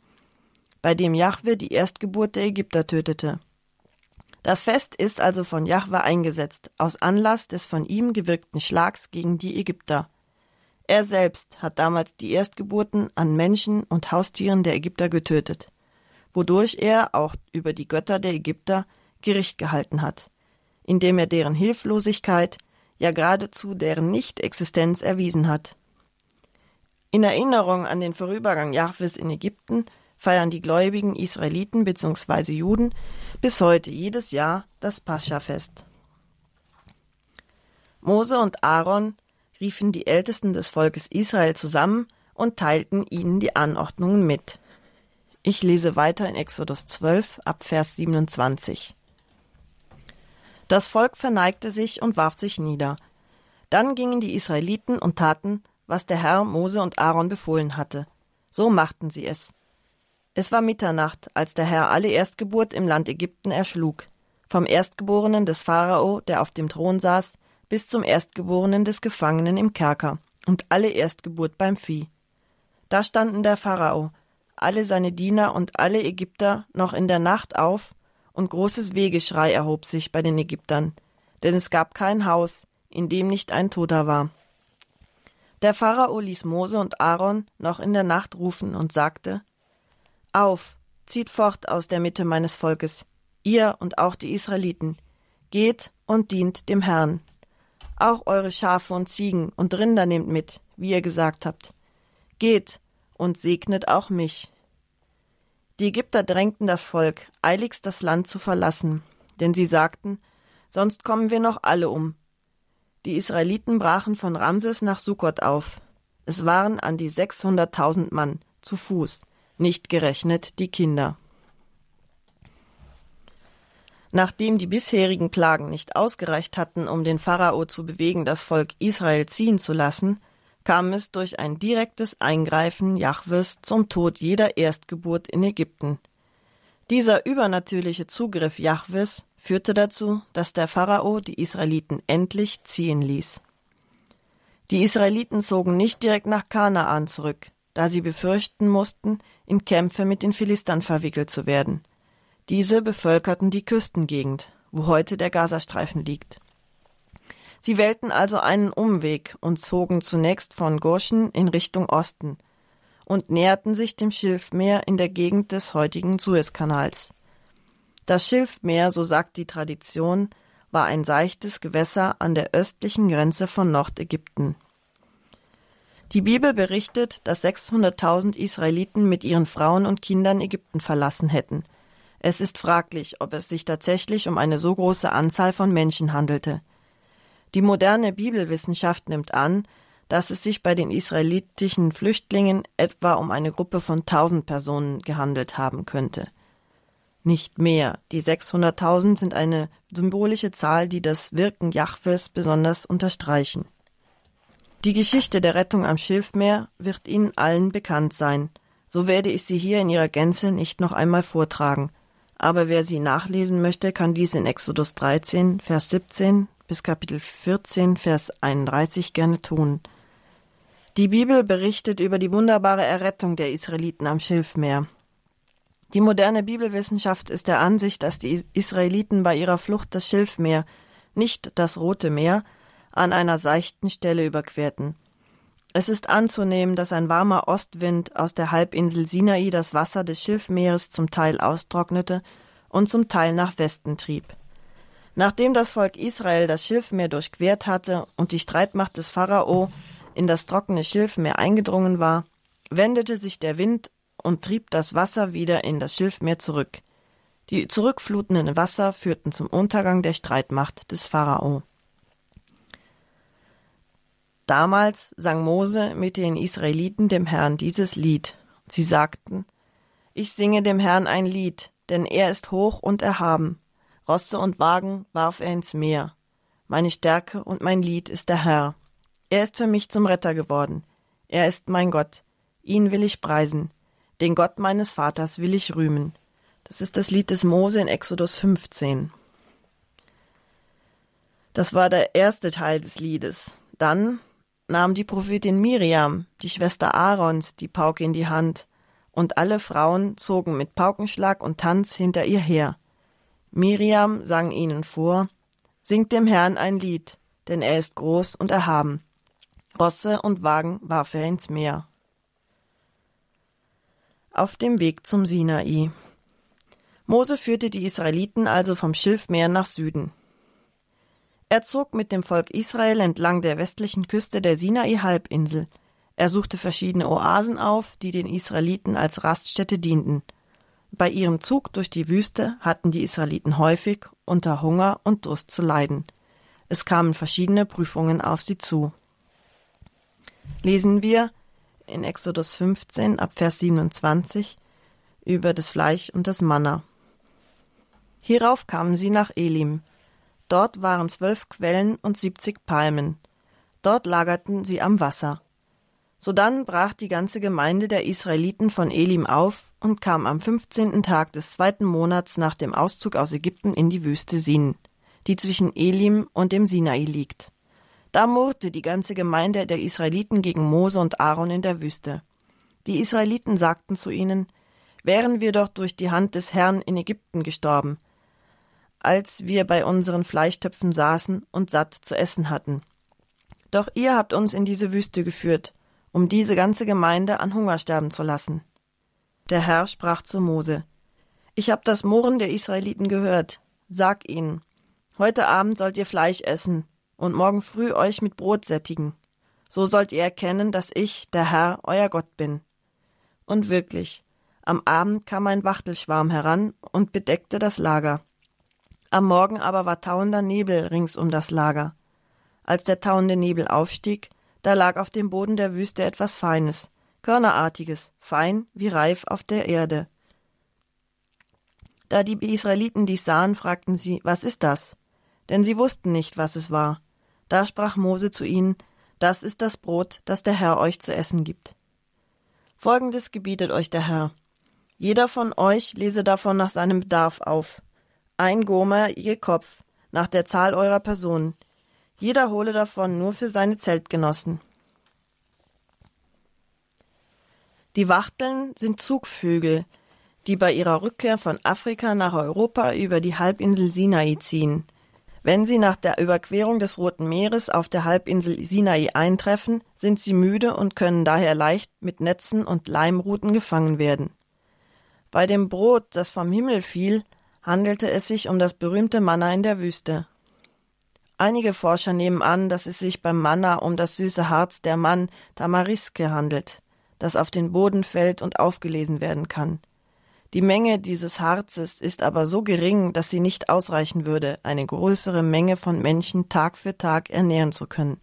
S2: bei dem Jahwe die Erstgeburt der Ägypter tötete. Das Fest ist also von Jahwe eingesetzt, aus Anlass des von ihm gewirkten Schlags gegen die Ägypter. Er selbst hat damals die Erstgeburten an Menschen und Haustieren der Ägypter getötet, wodurch er auch über die Götter der Ägypter Gericht gehalten hat indem er deren Hilflosigkeit, ja geradezu deren Nichtexistenz erwiesen hat. In Erinnerung an den Vorübergang Jahwes in Ägypten feiern die gläubigen Israeliten bzw. Juden bis heute jedes Jahr das Pascha-Fest. Mose und Aaron riefen die Ältesten des Volkes Israel zusammen und teilten ihnen die Anordnungen mit. Ich lese weiter in Exodus 12 ab Vers 27. Das Volk verneigte sich und warf sich nieder. Dann gingen die Israeliten und taten, was der Herr Mose und Aaron befohlen hatte. So machten sie es. Es war Mitternacht, als der Herr alle Erstgeburt im Land Ägypten erschlug, vom Erstgeborenen des Pharao, der auf dem Thron saß, bis zum Erstgeborenen des Gefangenen im Kerker und alle Erstgeburt beim Vieh. Da standen der Pharao, alle seine Diener und alle Ägypter noch in der Nacht auf und großes Wehgeschrei erhob sich bei den Ägyptern, denn es gab kein Haus, in dem nicht ein Toter war. Der Pharao ließ Mose und Aaron noch in der Nacht rufen und sagte Auf, zieht fort aus der Mitte meines Volkes, ihr und auch die Israeliten, geht und dient dem Herrn. Auch eure Schafe und Ziegen und Rinder nehmt mit, wie ihr gesagt habt. Geht und segnet auch mich, die Ägypter drängten das Volk, eiligst das Land zu verlassen, denn sie sagten, sonst kommen wir noch alle um. Die Israeliten brachen von Ramses nach Sukkot auf. Es waren an die sechshunderttausend Mann, zu Fuß, nicht gerechnet die Kinder. Nachdem die bisherigen Plagen nicht ausgereicht hatten, um den Pharao zu bewegen, das Volk Israel ziehen zu lassen, kam es durch ein direktes Eingreifen Jahwes zum Tod jeder Erstgeburt in Ägypten. Dieser übernatürliche Zugriff Jahwes führte dazu, dass der Pharao die Israeliten endlich ziehen ließ. Die Israeliten zogen nicht direkt nach Kanaan zurück, da sie befürchten mussten, in Kämpfe mit den Philistern verwickelt zu werden. Diese bevölkerten die Küstengegend, wo heute der Gazastreifen liegt. Sie wählten also einen Umweg und zogen zunächst von Goshen in Richtung Osten und näherten sich dem Schilfmeer in der Gegend des heutigen Suezkanals. Das Schilfmeer, so sagt die Tradition, war ein seichtes Gewässer an der östlichen Grenze von Nordägypten. Die Bibel berichtet, dass 600.000 Israeliten mit ihren Frauen und Kindern Ägypten verlassen hätten. Es ist fraglich, ob es sich tatsächlich um eine so große Anzahl von Menschen handelte. Die moderne Bibelwissenschaft nimmt an, dass es sich bei den israelitischen Flüchtlingen etwa um eine Gruppe von tausend Personen gehandelt haben könnte. nicht mehr. Die 600.000 sind eine symbolische Zahl, die das Wirken Jahwes besonders unterstreichen. Die Geschichte der Rettung am Schilfmeer wird Ihnen allen bekannt sein. So werde ich sie hier in ihrer Gänze nicht noch einmal vortragen. Aber wer sie nachlesen möchte, kann dies in Exodus 13, Vers 17 bis Kapitel 14, Vers 31 gerne tun. Die Bibel berichtet über die wunderbare Errettung der Israeliten am Schilfmeer. Die moderne Bibelwissenschaft ist der Ansicht, dass die Israeliten bei ihrer Flucht das Schilfmeer, nicht das Rote Meer, an einer seichten Stelle überquerten. Es ist anzunehmen, dass ein warmer Ostwind aus der Halbinsel Sinai das Wasser des Schilfmeeres zum Teil austrocknete und zum Teil nach Westen trieb. Nachdem das Volk Israel das Schilfmeer durchquert hatte und die Streitmacht des Pharao in das trockene Schilfmeer eingedrungen war, wendete sich der Wind und trieb das Wasser wieder in das Schilfmeer zurück. Die zurückflutenden Wasser führten zum Untergang der Streitmacht des Pharao. Damals sang Mose mit den Israeliten dem Herrn dieses Lied. Sie sagten, Ich singe dem Herrn ein Lied, denn er ist hoch und erhaben. Rosse und Wagen warf er ins Meer. Meine Stärke und mein Lied ist der Herr. Er ist für mich zum Retter geworden. Er ist mein Gott. Ihn will ich preisen. Den Gott meines Vaters will ich rühmen. Das ist das Lied des Mose in Exodus 15. Das war der erste Teil des Liedes. Dann nahm die Prophetin Miriam, die Schwester Aarons, die Pauke in die Hand, und alle Frauen zogen mit Paukenschlag und Tanz hinter ihr her. Miriam sang ihnen vor, Singt dem Herrn ein Lied, denn er ist groß und erhaben. Rosse und Wagen warf er ins Meer auf dem Weg zum Sinai. Mose führte die Israeliten also vom Schilfmeer nach Süden. Er zog mit dem Volk Israel entlang der westlichen Küste der Sinai-Halbinsel. Er suchte verschiedene Oasen auf, die den Israeliten als Raststätte dienten. Bei ihrem Zug durch die Wüste hatten die Israeliten häufig unter Hunger und Durst zu leiden. Es kamen verschiedene Prüfungen auf sie zu. Lesen wir in Exodus 15 ab Vers 27 über das Fleisch und das Manna. Hierauf kamen sie nach Elim. Dort waren zwölf Quellen und siebzig Palmen. Dort lagerten sie am Wasser. Sodann brach die ganze Gemeinde der Israeliten von Elim auf und kam am fünfzehnten Tag des zweiten Monats nach dem Auszug aus Ägypten in die Wüste Sin, die zwischen Elim und dem Sinai liegt. Da murrte die ganze Gemeinde der Israeliten gegen Mose und Aaron in der Wüste. Die Israeliten sagten zu ihnen, Wären wir doch durch die Hand des Herrn in Ägypten gestorben, als wir bei unseren Fleischtöpfen saßen und satt zu essen hatten. Doch ihr habt uns in diese Wüste geführt, um diese ganze Gemeinde an Hunger sterben zu lassen. Der Herr sprach zu Mose, Ich hab das Murren der Israeliten gehört. Sag ihnen, heute Abend sollt ihr Fleisch essen, und morgen früh euch mit Brot sättigen. So sollt ihr erkennen, dass ich, der Herr, euer Gott bin. Und wirklich, am Abend kam ein Wachtelschwarm heran und bedeckte das Lager. Am Morgen aber war tauender Nebel rings um das Lager. Als der tauende Nebel aufstieg, da lag auf dem Boden der Wüste etwas Feines, Körnerartiges, fein wie Reif auf der Erde. Da die Israeliten dies sahen, fragten sie, was ist das? Denn sie wussten nicht, was es war. Da sprach Mose zu ihnen, das ist das Brot, das der Herr euch zu essen gibt. Folgendes gebietet euch der Herr. Jeder von euch lese davon nach seinem Bedarf auf. Ein Gomer je Kopf, nach der Zahl eurer Personen. Jeder hole davon nur für seine Zeltgenossen. Die Wachteln sind Zugvögel, die bei ihrer Rückkehr von Afrika nach Europa über die Halbinsel Sinai ziehen – wenn sie nach der Überquerung des Roten Meeres auf der Halbinsel Sinai eintreffen, sind sie müde und können daher leicht mit Netzen und Leimruten gefangen werden. Bei dem Brot, das vom Himmel fiel, handelte es sich um das berühmte Manna in der Wüste. Einige Forscher nehmen an, dass es sich beim Manna um das süße Harz der Mann Tamariske handelt, das auf den Boden fällt und aufgelesen werden kann. Die Menge dieses Harzes ist aber so gering, dass sie nicht ausreichen würde, eine größere Menge von Menschen Tag für Tag ernähren zu können.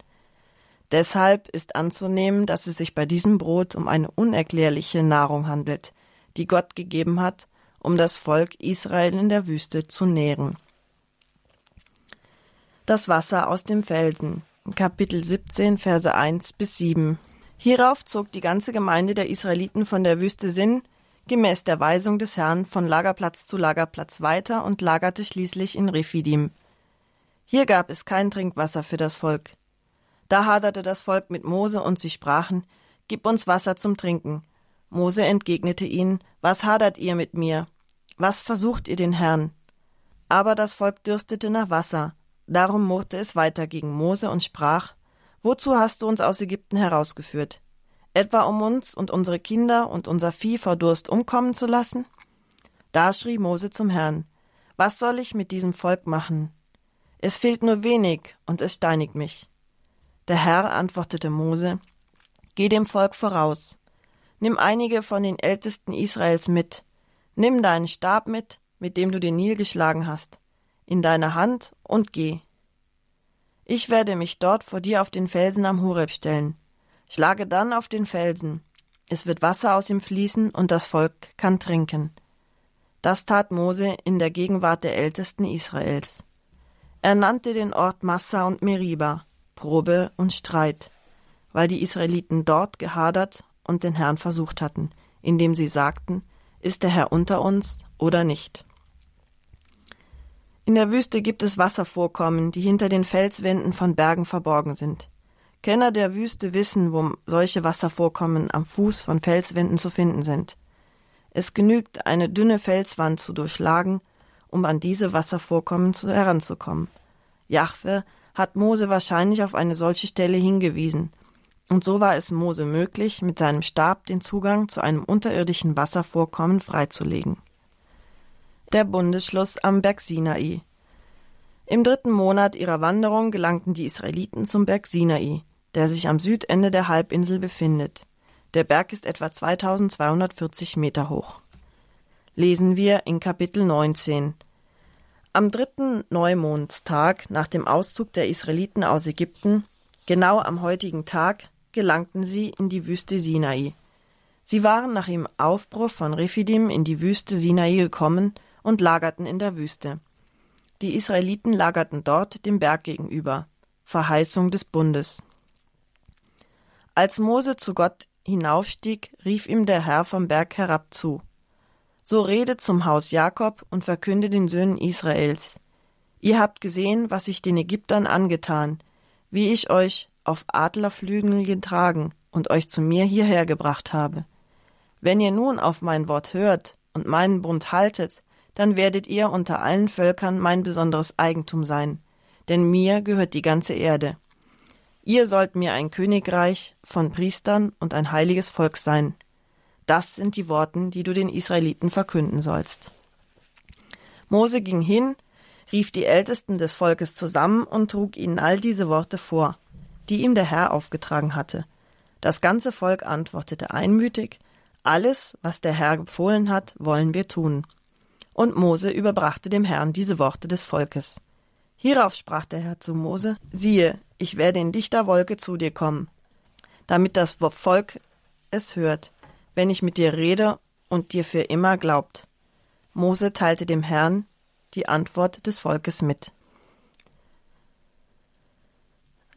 S2: Deshalb ist anzunehmen, dass es sich bei diesem Brot um eine unerklärliche Nahrung handelt, die Gott gegeben hat, um das Volk Israel in der Wüste zu nähren. Das Wasser aus dem Felsen. Kapitel 17, Verse 1 bis 7. Hierauf zog die ganze Gemeinde der Israeliten von der Wüste Sinn, gemäß der Weisung des Herrn, von Lagerplatz zu Lagerplatz weiter und lagerte schließlich in Rephidim. Hier gab es kein Trinkwasser für das Volk. Da haderte das Volk mit Mose und sie sprachen, Gib uns Wasser zum Trinken. Mose entgegnete ihnen, Was hadert ihr mit mir? Was versucht ihr den Herrn? Aber das Volk dürstete nach Wasser. Darum murrte es weiter gegen Mose und sprach, Wozu hast du uns aus Ägypten herausgeführt? Etwa um uns und unsere Kinder und unser Vieh vor Durst umkommen zu lassen? Da schrie Mose zum Herrn, Was soll ich mit diesem Volk machen? Es fehlt nur wenig, und es steinigt mich. Der Herr antwortete Mose, Geh dem Volk voraus. Nimm einige von den Ältesten Israels mit. Nimm deinen Stab mit, mit dem du den Nil geschlagen hast, in deine Hand und geh. Ich werde mich dort vor dir auf den Felsen am Horeb stellen. Schlage dann auf den Felsen. Es wird Wasser aus ihm fließen und das Volk kann trinken. Das tat Mose in der Gegenwart der Ältesten Israels. Er nannte den Ort Massa und Meriba, Probe und Streit, weil die Israeliten dort gehadert und den Herrn versucht hatten, indem sie sagten, ist der Herr unter uns oder nicht? In der Wüste gibt es Wasservorkommen, die hinter den Felswänden von Bergen verborgen sind. Kenner der Wüste wissen, wo solche Wasservorkommen am Fuß von Felswänden zu finden sind. Es genügt, eine dünne Felswand zu durchschlagen, um an diese Wasservorkommen zu heranzukommen. Jahwe hat Mose wahrscheinlich auf eine solche Stelle hingewiesen, und so war es Mose möglich, mit seinem Stab den Zugang zu einem unterirdischen Wasservorkommen freizulegen der Bundesschluss am Berg Sinai. Im dritten Monat ihrer Wanderung gelangten die Israeliten zum Berg Sinai, der sich am Südende der Halbinsel befindet. Der Berg ist etwa 2240 Meter hoch. Lesen wir in Kapitel 19. Am dritten Neumondstag nach dem Auszug der Israeliten aus Ägypten, genau am heutigen Tag, gelangten sie in die Wüste Sinai. Sie waren nach dem Aufbruch von Rephidim in die Wüste Sinai gekommen und lagerten in der Wüste. Die Israeliten lagerten dort dem Berg gegenüber. Verheißung des Bundes. Als Mose zu Gott hinaufstieg, rief ihm der Herr vom Berg herab zu. So rede zum Haus Jakob und verkünde den Söhnen Israels. Ihr habt gesehen, was ich den Ägyptern angetan, wie ich euch auf Adlerflügeln getragen und euch zu mir hierher gebracht habe. Wenn ihr nun auf mein Wort hört und meinen Bund haltet, dann werdet ihr unter allen Völkern mein besonderes Eigentum sein, denn mir gehört die ganze Erde. Ihr sollt mir ein Königreich von Priestern und ein heiliges Volk sein. Das sind die Worten, die du den Israeliten verkünden sollst. Mose ging hin, rief die Ältesten des Volkes zusammen und trug ihnen all diese Worte vor, die ihm der Herr aufgetragen hatte. Das ganze Volk antwortete einmütig, alles, was der Herr befohlen hat, wollen wir tun. Und Mose überbrachte dem Herrn diese Worte des Volkes. Hierauf sprach der Herr zu Mose, siehe, ich werde in dichter Wolke zu dir kommen, damit das Volk es hört, wenn ich mit dir rede und dir für immer glaubt. Mose teilte dem Herrn die Antwort des Volkes mit.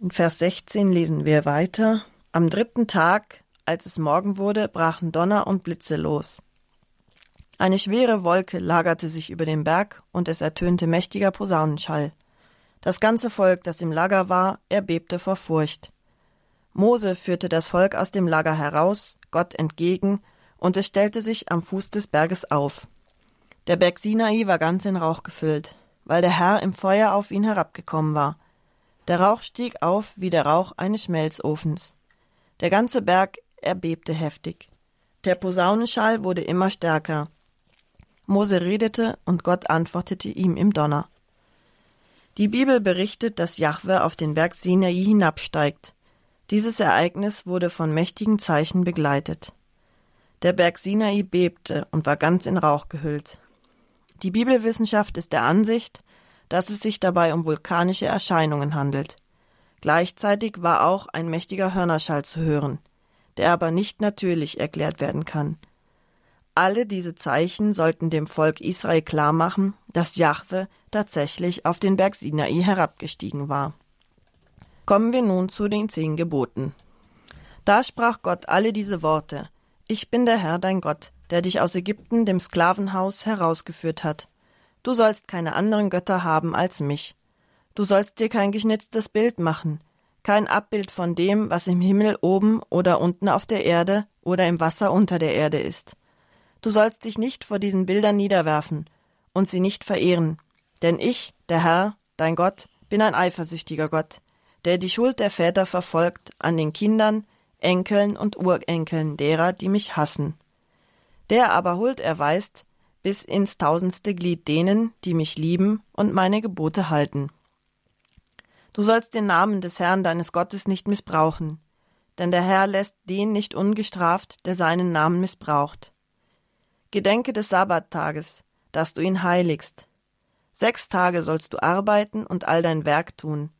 S2: In Vers 16 lesen wir weiter. Am dritten Tag, als es Morgen wurde, brachen Donner und Blitze los. Eine schwere Wolke lagerte sich über den Berg, und es ertönte mächtiger Posaunenschall. Das ganze Volk, das im Lager war, erbebte vor Furcht. Mose führte das Volk aus dem Lager heraus, Gott entgegen, und es stellte sich am Fuß des Berges auf. Der Berg Sinai war ganz in Rauch gefüllt, weil der Herr im Feuer auf ihn herabgekommen war. Der Rauch stieg auf wie der Rauch eines Schmelzofens. Der ganze Berg erbebte heftig. Der Posaunenschall wurde immer stärker. Mose redete und Gott antwortete ihm im Donner. Die Bibel berichtet, dass Jahwe auf den Berg Sinai hinabsteigt. Dieses Ereignis wurde von mächtigen Zeichen begleitet. Der Berg Sinai bebte und war ganz in Rauch gehüllt. Die Bibelwissenschaft ist der Ansicht, dass es sich dabei um vulkanische Erscheinungen handelt. Gleichzeitig war auch ein mächtiger Hörnerschall zu hören, der aber nicht natürlich erklärt werden kann. Alle diese Zeichen sollten dem Volk Israel klarmachen, dass Jahwe tatsächlich auf den Berg Sinai herabgestiegen war. Kommen wir nun zu den zehn Geboten. Da sprach Gott alle diese Worte. Ich bin der Herr dein Gott, der dich aus Ägypten, dem Sklavenhaus, herausgeführt hat. Du sollst keine anderen Götter haben als mich. Du sollst dir kein geschnitztes Bild machen, kein Abbild von dem, was im Himmel oben oder unten auf der Erde oder im Wasser unter der Erde ist. Du sollst dich nicht vor diesen Bildern niederwerfen und sie nicht verehren, denn ich, der Herr, dein Gott, bin ein eifersüchtiger Gott, der die Schuld der Väter verfolgt an den Kindern, Enkeln und Urenkeln derer, die mich hassen. Der aber Huld erweist bis ins tausendste Glied denen, die mich lieben und meine Gebote halten. Du sollst den Namen des Herrn deines Gottes nicht missbrauchen, denn der Herr lässt den nicht ungestraft, der seinen Namen missbraucht. Gedenke des Sabbattages, dass du ihn heiligst. Sechs Tage sollst du arbeiten und all dein Werk tun.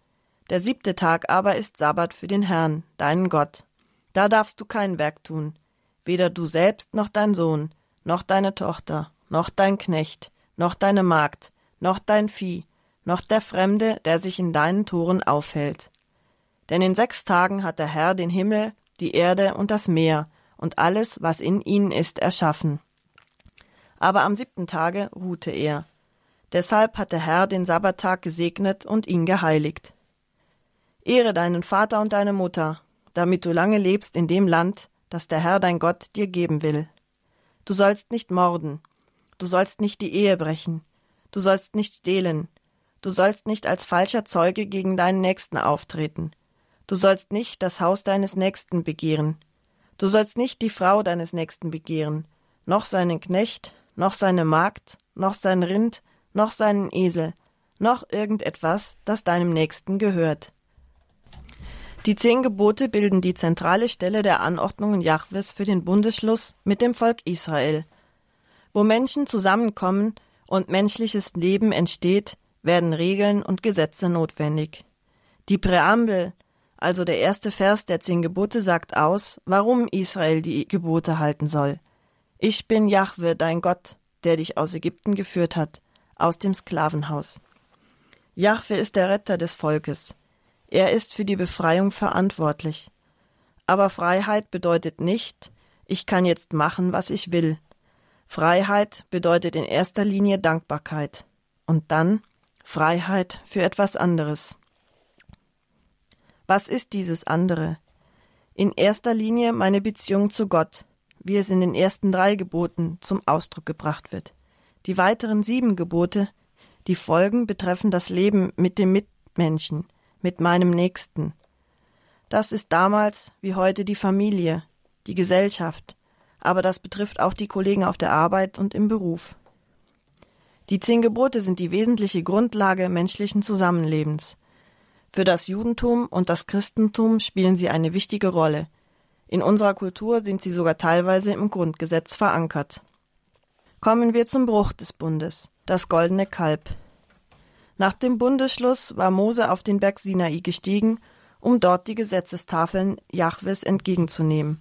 S2: Der siebte Tag aber ist Sabbat für den Herrn, deinen Gott. Da darfst du kein Werk tun, weder du selbst noch dein Sohn, noch deine Tochter, noch dein Knecht, noch deine Magd, noch dein Vieh, noch der Fremde, der sich in deinen Toren aufhält. Denn in sechs Tagen hat der Herr den Himmel, die Erde und das Meer und alles, was in ihnen ist, erschaffen. Aber am siebten Tage ruhte er. Deshalb hat der Herr den Sabbattag gesegnet und ihn geheiligt. Ehre deinen Vater und deine Mutter, damit du lange lebst in dem Land, das der Herr dein Gott dir geben will. Du sollst nicht morden, du sollst nicht die Ehe brechen, du sollst nicht stehlen, du sollst nicht als falscher Zeuge gegen deinen Nächsten auftreten, du sollst nicht das Haus deines Nächsten begehren, du sollst nicht die Frau deines Nächsten begehren, noch seinen Knecht, noch seine Magd, noch sein Rind, noch seinen Esel, noch irgendetwas, das deinem Nächsten gehört. Die zehn Gebote bilden die zentrale Stelle der Anordnungen Jahwes für den Bundesschluss mit dem Volk Israel. Wo Menschen zusammenkommen und menschliches Leben entsteht, werden Regeln und Gesetze notwendig. Die Präambel, also der erste Vers der zehn Gebote, sagt aus, warum Israel die Gebote halten soll. Ich bin Jahwe, dein Gott, der dich aus Ägypten geführt hat, aus dem Sklavenhaus. Jahwe ist der Retter des Volkes. Er ist für die Befreiung verantwortlich. Aber Freiheit bedeutet nicht, ich kann jetzt machen, was ich will. Freiheit bedeutet in erster Linie Dankbarkeit und dann Freiheit für etwas anderes. Was ist dieses andere? In erster Linie meine Beziehung zu Gott, wie es in den ersten drei Geboten zum Ausdruck gebracht wird. Die weiteren sieben Gebote, die folgen, betreffen das Leben mit dem Mitmenschen, mit meinem Nächsten. Das ist damals wie heute die Familie, die Gesellschaft, aber das betrifft auch die Kollegen auf der Arbeit und im Beruf. Die zehn Gebote sind die wesentliche Grundlage menschlichen Zusammenlebens. Für das Judentum und das Christentum spielen sie eine wichtige Rolle. In unserer Kultur sind sie sogar teilweise im Grundgesetz verankert. Kommen wir zum Bruch des Bundes, das goldene Kalb. Nach dem Bundesschluss war Mose auf den Berg Sinai gestiegen, um dort die Gesetzestafeln Jahwes entgegenzunehmen.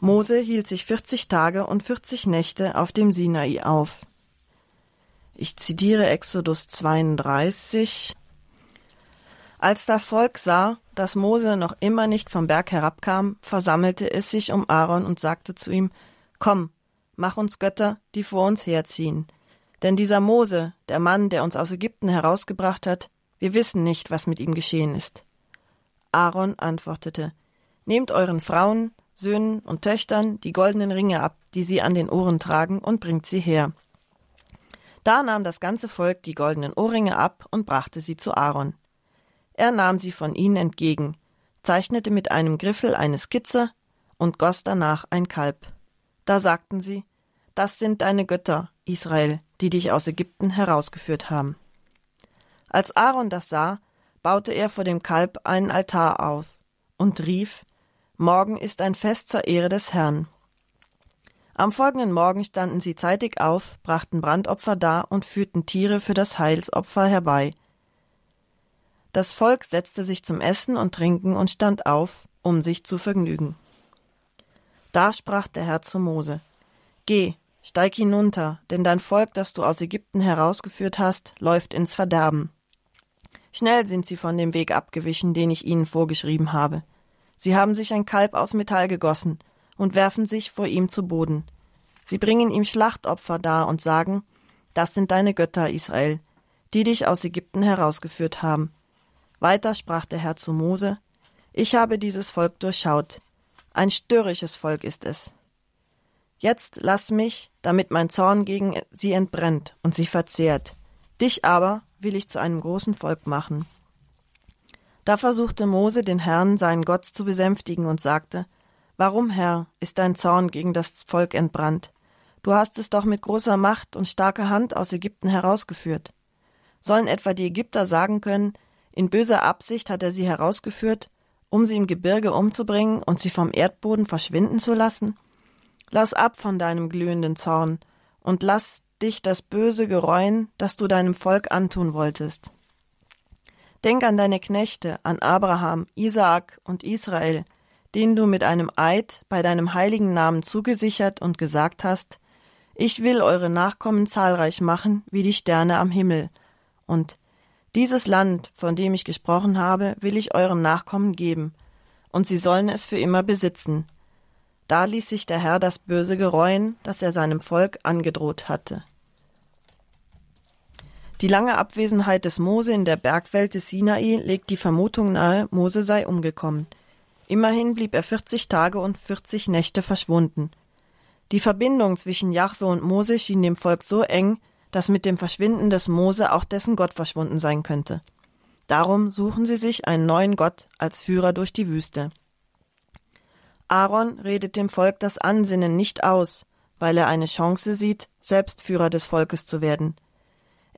S2: Mose hielt sich 40 Tage und 40 Nächte auf dem Sinai auf. Ich zitiere Exodus 32. Als das Volk sah, dass Mose noch immer nicht vom Berg herabkam, versammelte es sich um Aaron und sagte zu ihm, Komm, mach uns Götter, die vor uns herziehen. Denn dieser Mose, der Mann, der uns aus Ägypten herausgebracht hat, wir wissen nicht, was mit ihm geschehen ist. Aaron antwortete, Nehmt euren Frauen, Söhnen und Töchtern die goldenen Ringe ab, die sie an den Ohren tragen, und bringt sie her. Da nahm das ganze Volk die goldenen Ohrringe ab und brachte sie zu Aaron. Er nahm sie von ihnen entgegen, zeichnete mit einem Griffel eine Skizze und goss danach ein Kalb. Da sagten sie, das sind deine Götter, Israel, die dich aus Ägypten herausgeführt haben. Als Aaron das sah, baute er vor dem Kalb einen Altar auf und rief Morgen ist ein Fest zur Ehre des Herrn. Am folgenden Morgen standen sie zeitig auf, brachten Brandopfer dar und führten Tiere für das Heilsopfer herbei. Das Volk setzte sich zum Essen und Trinken und stand auf, um sich zu vergnügen. Da sprach der Herr zu Mose Geh, Steig hinunter, denn dein Volk, das du aus Ägypten herausgeführt hast, läuft ins Verderben. Schnell sind sie von dem Weg abgewichen, den ich ihnen vorgeschrieben habe. Sie haben sich ein Kalb aus Metall gegossen und werfen sich vor ihm zu Boden. Sie bringen ihm Schlachtopfer dar und sagen, das sind deine Götter, Israel, die dich aus Ägypten herausgeführt haben. Weiter sprach der Herr zu Mose, ich habe dieses Volk durchschaut. Ein störrisches Volk ist es. Jetzt lass mich, damit mein Zorn gegen sie entbrennt und sie verzehrt. Dich aber will ich zu einem großen Volk machen. Da versuchte Mose den Herrn, seinen Gott, zu besänftigen und sagte, Warum, Herr, ist dein Zorn gegen das Volk entbrannt? Du hast es doch mit großer Macht und starker Hand aus Ägypten herausgeführt. Sollen etwa die Ägypter sagen können, in böser Absicht hat er sie herausgeführt, um sie im Gebirge umzubringen und sie vom Erdboden verschwinden zu lassen? Lass ab von deinem glühenden Zorn und lass dich das Böse gereuen, das du deinem Volk antun wolltest. Denk an deine Knechte, an Abraham, Isaak und Israel, denen du mit einem Eid bei deinem heiligen Namen zugesichert und gesagt hast, ich will eure Nachkommen zahlreich machen wie die Sterne am Himmel, und dieses Land, von dem ich gesprochen habe, will ich euren Nachkommen geben, und sie sollen es für immer besitzen. Da ließ sich der Herr das Böse gereuen, das er seinem Volk angedroht hatte. Die lange Abwesenheit des Mose in der Bergwelt des Sinai legt die Vermutung nahe, Mose sei umgekommen. Immerhin blieb er 40 Tage und 40 Nächte verschwunden. Die Verbindung zwischen Jahwe und Mose schien dem Volk so eng, dass mit dem Verschwinden des Mose auch dessen Gott verschwunden sein könnte. Darum suchen sie sich einen neuen Gott als Führer durch die Wüste. Aaron redet dem Volk das Ansinnen nicht aus, weil er eine Chance sieht, selbst Führer des Volkes zu werden.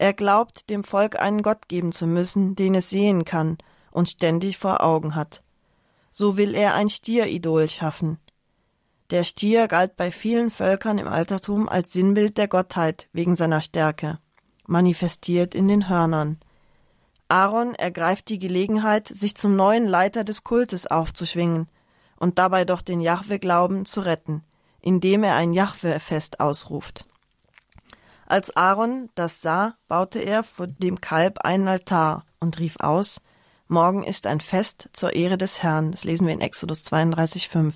S2: Er glaubt, dem Volk einen Gott geben zu müssen, den es sehen kann und ständig vor Augen hat. So will er ein Stieridol schaffen. Der Stier galt bei vielen Völkern im Altertum als Sinnbild der Gottheit wegen seiner Stärke, manifestiert in den Hörnern. Aaron ergreift die Gelegenheit, sich zum neuen Leiter des Kultes aufzuschwingen und dabei doch den Jahwe-Glauben zu retten, indem er ein Jahwe-Fest ausruft. Als Aaron das sah, baute er vor dem Kalb einen Altar und rief aus, Morgen ist ein Fest zur Ehre des Herrn. Das lesen wir in Exodus 32,5.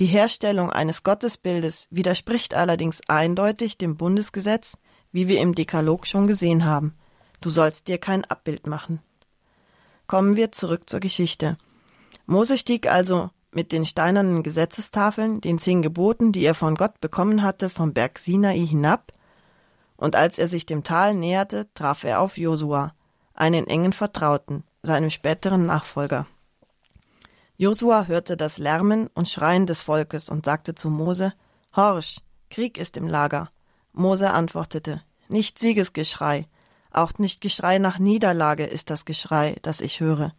S2: Die Herstellung eines Gottesbildes widerspricht allerdings eindeutig dem Bundesgesetz, wie wir im Dekalog schon gesehen haben. Du sollst dir kein Abbild machen. Kommen wir zurück zur Geschichte. Mose stieg also mit den steinernen Gesetzestafeln, den zehn Geboten, die er von Gott bekommen hatte, vom Berg Sinai hinab, und als er sich dem Tal näherte, traf er auf Josua, einen engen Vertrauten, seinem späteren Nachfolger. Josua hörte das Lärmen und Schreien des Volkes und sagte zu Mose, Horch, Krieg ist im Lager. Mose antwortete, nicht Siegesgeschrei, auch nicht Geschrei nach Niederlage ist das Geschrei, das ich höre.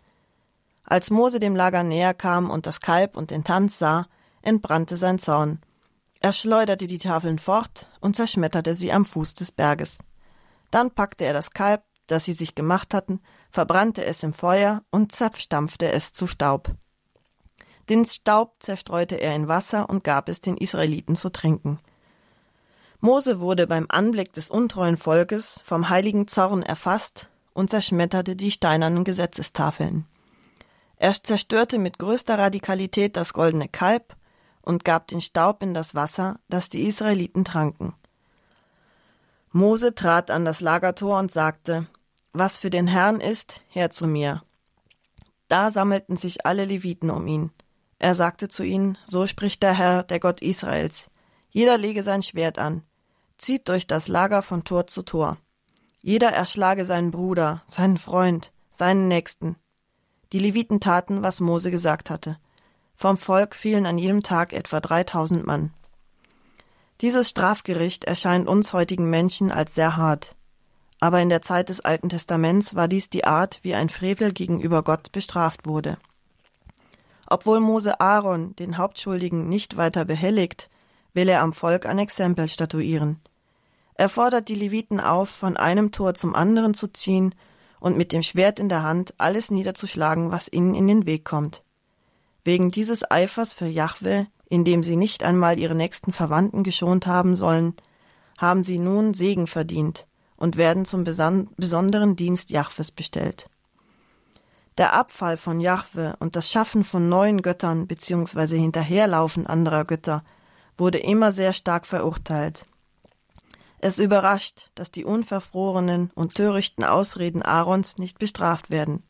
S2: Als Mose dem Lager näher kam und das Kalb und den Tanz sah, entbrannte sein Zorn. Er schleuderte die Tafeln fort und zerschmetterte sie am Fuß des Berges. Dann packte er das Kalb, das sie sich gemacht hatten, verbrannte es im Feuer und zerstampfte es zu Staub. Den Staub zerstreute er in Wasser und gab es den Israeliten zu trinken. Mose wurde beim Anblick des untreuen Volkes vom heiligen Zorn erfasst und zerschmetterte die steinernen Gesetzestafeln. Er zerstörte mit größter Radikalität das goldene Kalb und gab den Staub in das Wasser, das die Israeliten tranken. Mose trat an das Lagertor und sagte, was für den Herrn ist, her zu mir. Da sammelten sich alle Leviten um ihn. Er sagte zu ihnen, so spricht der Herr, der Gott Israels. Jeder lege sein Schwert an, zieht durch das Lager von Tor zu Tor. Jeder erschlage seinen Bruder, seinen Freund, seinen Nächsten. Die Leviten taten, was Mose gesagt hatte. Vom Volk fielen an jedem Tag etwa dreitausend Mann. Dieses Strafgericht erscheint uns heutigen Menschen als sehr hart aber in der Zeit des Alten Testaments war dies die Art, wie ein Frevel gegenüber Gott bestraft wurde. Obwohl Mose Aaron, den Hauptschuldigen, nicht weiter behelligt, will er am Volk ein Exempel statuieren. Er fordert die Leviten auf, von einem Tor zum anderen zu ziehen und mit dem Schwert in der Hand alles niederzuschlagen, was ihnen in den Weg kommt. Wegen dieses Eifers für Jahwe indem sie nicht einmal ihre nächsten Verwandten geschont haben sollen, haben sie nun Segen verdient und werden zum besonderen Dienst Jahwes bestellt. Der Abfall von Jahwe und das Schaffen von neuen Göttern bzw. Hinterherlaufen anderer Götter wurde immer sehr stark verurteilt. Es überrascht, dass die unverfrorenen und törichten Ausreden Aarons nicht bestraft werden.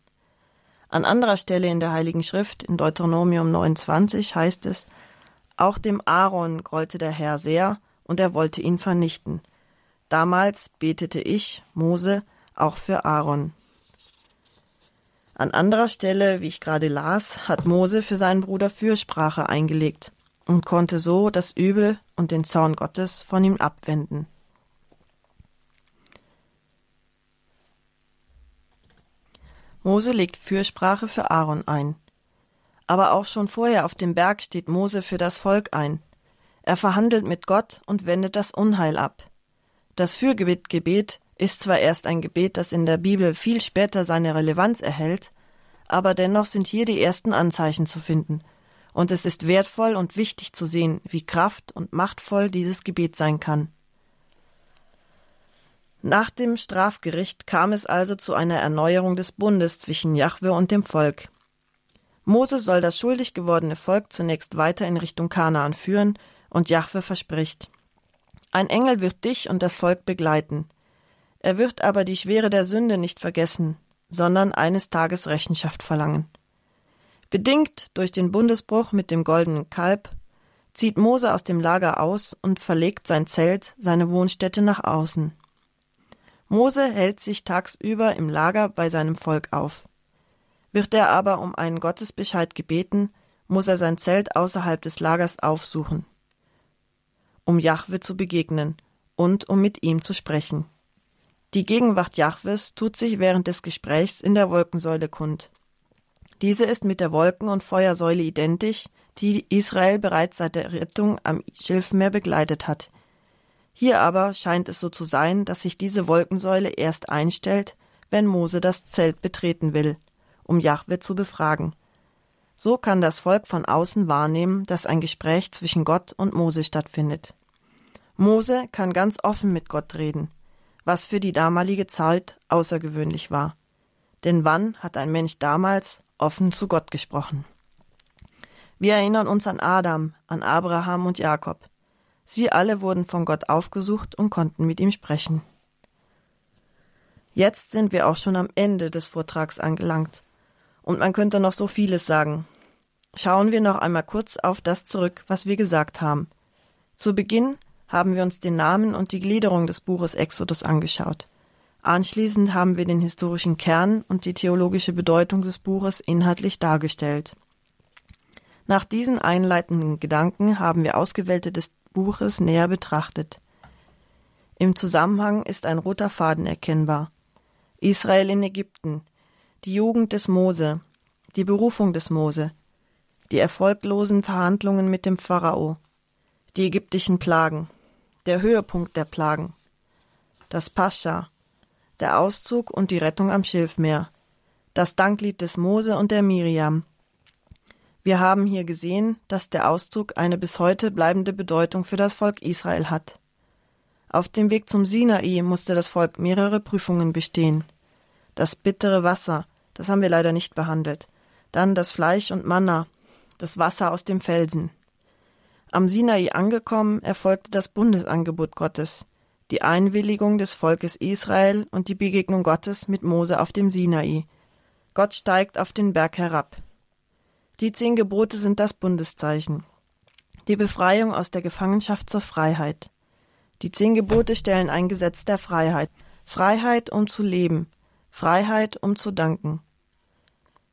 S2: An anderer Stelle in der Heiligen Schrift, in Deuteronomium 29, heißt es, auch dem Aaron grollte der Herr sehr, und er wollte ihn vernichten. Damals betete ich, Mose, auch für Aaron. An anderer Stelle, wie ich gerade las, hat Mose für seinen Bruder Fürsprache eingelegt und konnte so das Übel und den Zorn Gottes von ihm abwenden. Mose legt Fürsprache für Aaron ein. Aber auch schon vorher auf dem Berg steht Mose für das Volk ein. Er verhandelt mit Gott und wendet das Unheil ab. Das Fürgebet ist zwar erst ein Gebet, das in der Bibel viel später seine Relevanz erhält, aber dennoch sind hier die ersten Anzeichen zu finden, und es ist wertvoll und wichtig zu sehen, wie kraft und machtvoll dieses Gebet sein kann. Nach dem Strafgericht kam es also zu einer Erneuerung des Bundes zwischen Jahwe und dem Volk. Mose soll das schuldig gewordene Volk zunächst weiter in Richtung Kanaan führen, und Jahwe verspricht: Ein Engel wird dich und das Volk begleiten. Er wird aber die Schwere der Sünde nicht vergessen, sondern eines Tages Rechenschaft verlangen. Bedingt durch den Bundesbruch mit dem goldenen Kalb zieht Mose aus dem Lager aus und verlegt sein Zelt, seine Wohnstätte nach außen. Mose hält sich tagsüber im Lager bei seinem Volk auf. Wird er aber um einen Gottesbescheid gebeten, muss er sein Zelt außerhalb des Lagers aufsuchen, um Jahwe zu begegnen und um mit ihm zu sprechen. Die Gegenwart Jahwes tut sich während des Gesprächs in der Wolkensäule kund. Diese ist mit der Wolken- und Feuersäule identisch, die Israel bereits seit der Rettung am Schilfmeer begleitet hat, hier aber scheint es so zu sein, dass sich diese Wolkensäule erst einstellt, wenn Mose das Zelt betreten will, um Jahwe zu befragen. So kann das Volk von außen wahrnehmen, dass ein Gespräch zwischen Gott und Mose stattfindet. Mose kann ganz offen mit Gott reden, was für die damalige Zeit außergewöhnlich war. Denn wann hat ein Mensch damals offen zu Gott gesprochen? Wir erinnern uns an Adam, an Abraham und Jakob. Sie alle wurden von Gott aufgesucht und konnten mit ihm sprechen. Jetzt sind wir auch schon am Ende des Vortrags angelangt. Und man könnte noch so vieles sagen. Schauen wir noch einmal kurz auf das zurück, was wir gesagt haben. Zu Beginn haben wir uns den Namen und die Gliederung des Buches Exodus angeschaut. Anschließend haben wir den historischen Kern und die theologische Bedeutung des Buches inhaltlich dargestellt. Nach diesen einleitenden Gedanken haben wir ausgewählte Buches näher betrachtet. Im Zusammenhang ist ein roter Faden erkennbar. Israel in Ägypten, die Jugend des Mose, die Berufung des Mose, die erfolglosen Verhandlungen mit dem Pharao, die ägyptischen Plagen, der Höhepunkt der Plagen, das Pascha, der Auszug und die Rettung am Schilfmeer, das Danklied des Mose und der Miriam, wir haben hier gesehen, dass der Auszug eine bis heute bleibende Bedeutung für das Volk Israel hat. Auf dem Weg zum Sinai musste das Volk mehrere Prüfungen bestehen. Das bittere Wasser, das haben wir leider nicht behandelt. Dann das Fleisch und Manna, das Wasser aus dem Felsen. Am Sinai angekommen, erfolgte das Bundesangebot Gottes, die Einwilligung des Volkes Israel und die Begegnung Gottes mit Mose auf dem Sinai. Gott steigt auf den Berg herab. Die zehn Gebote sind das Bundeszeichen. Die Befreiung aus der Gefangenschaft zur Freiheit. Die zehn Gebote stellen ein Gesetz der Freiheit. Freiheit, um zu leben. Freiheit, um zu danken.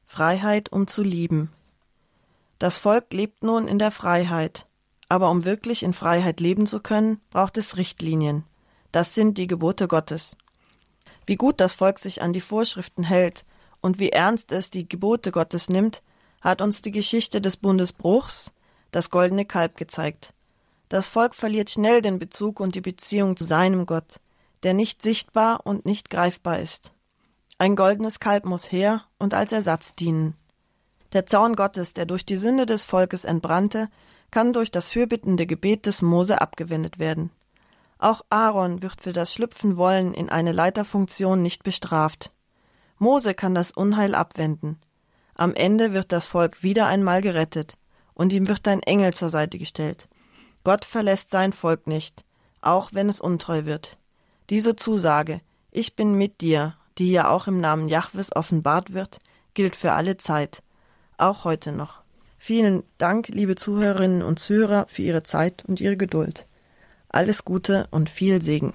S2: Freiheit, um zu lieben. Das Volk lebt nun in der Freiheit. Aber um wirklich in Freiheit leben zu können, braucht es Richtlinien. Das sind die Gebote Gottes. Wie gut das Volk sich an die Vorschriften hält und wie ernst es die Gebote Gottes nimmt, hat uns die Geschichte des Bundesbruchs, das goldene Kalb, gezeigt. Das Volk verliert schnell den Bezug und die Beziehung zu seinem Gott, der nicht sichtbar und nicht greifbar ist. Ein goldenes Kalb muss her und als Ersatz dienen. Der Zorn Gottes, der durch die Sünde des Volkes entbrannte, kann durch das fürbittende Gebet des Mose abgewendet werden. Auch Aaron wird für das Schlüpfen wollen in eine Leiterfunktion nicht bestraft. Mose kann das Unheil abwenden. Am Ende wird das Volk wieder einmal gerettet, und ihm wird ein Engel zur Seite gestellt. Gott verlässt sein Volk nicht, auch wenn es untreu wird. Diese Zusage, ich bin mit dir, die ja auch im Namen Jahwes offenbart wird, gilt für alle Zeit, auch heute noch. Vielen Dank, liebe Zuhörerinnen und Zuhörer, für Ihre Zeit und Ihre Geduld. Alles Gute und viel Segen.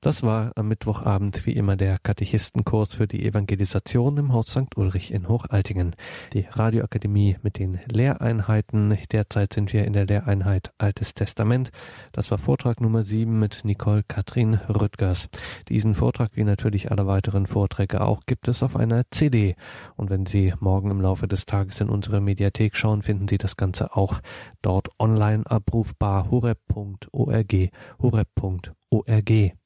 S1: Das war am Mittwochabend wie immer der Katechistenkurs für die Evangelisation im Haus St. Ulrich in Hochaltingen. Die Radioakademie mit den Lehreinheiten. Derzeit sind wir in der Lehreinheit Altes Testament. Das war Vortrag Nummer 7 mit Nicole Katrin Rüttgers. Diesen Vortrag wie natürlich alle weiteren Vorträge auch gibt es auf einer CD. Und wenn Sie morgen im Laufe des Tages in unsere Mediathek schauen, finden Sie das Ganze auch dort online abrufbar horeb.org horeb.org.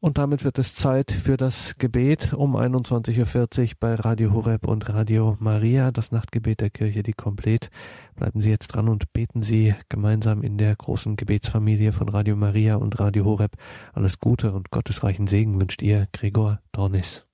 S1: Und damit wird es Zeit für das Gebet um 21.40 Uhr bei Radio Horeb und Radio Maria, das Nachtgebet der Kirche, die komplett. Bleiben Sie jetzt dran und beten Sie gemeinsam in der großen Gebetsfamilie von Radio Maria und Radio Horeb. Alles Gute und gottesreichen Segen wünscht Ihr Gregor Dornis.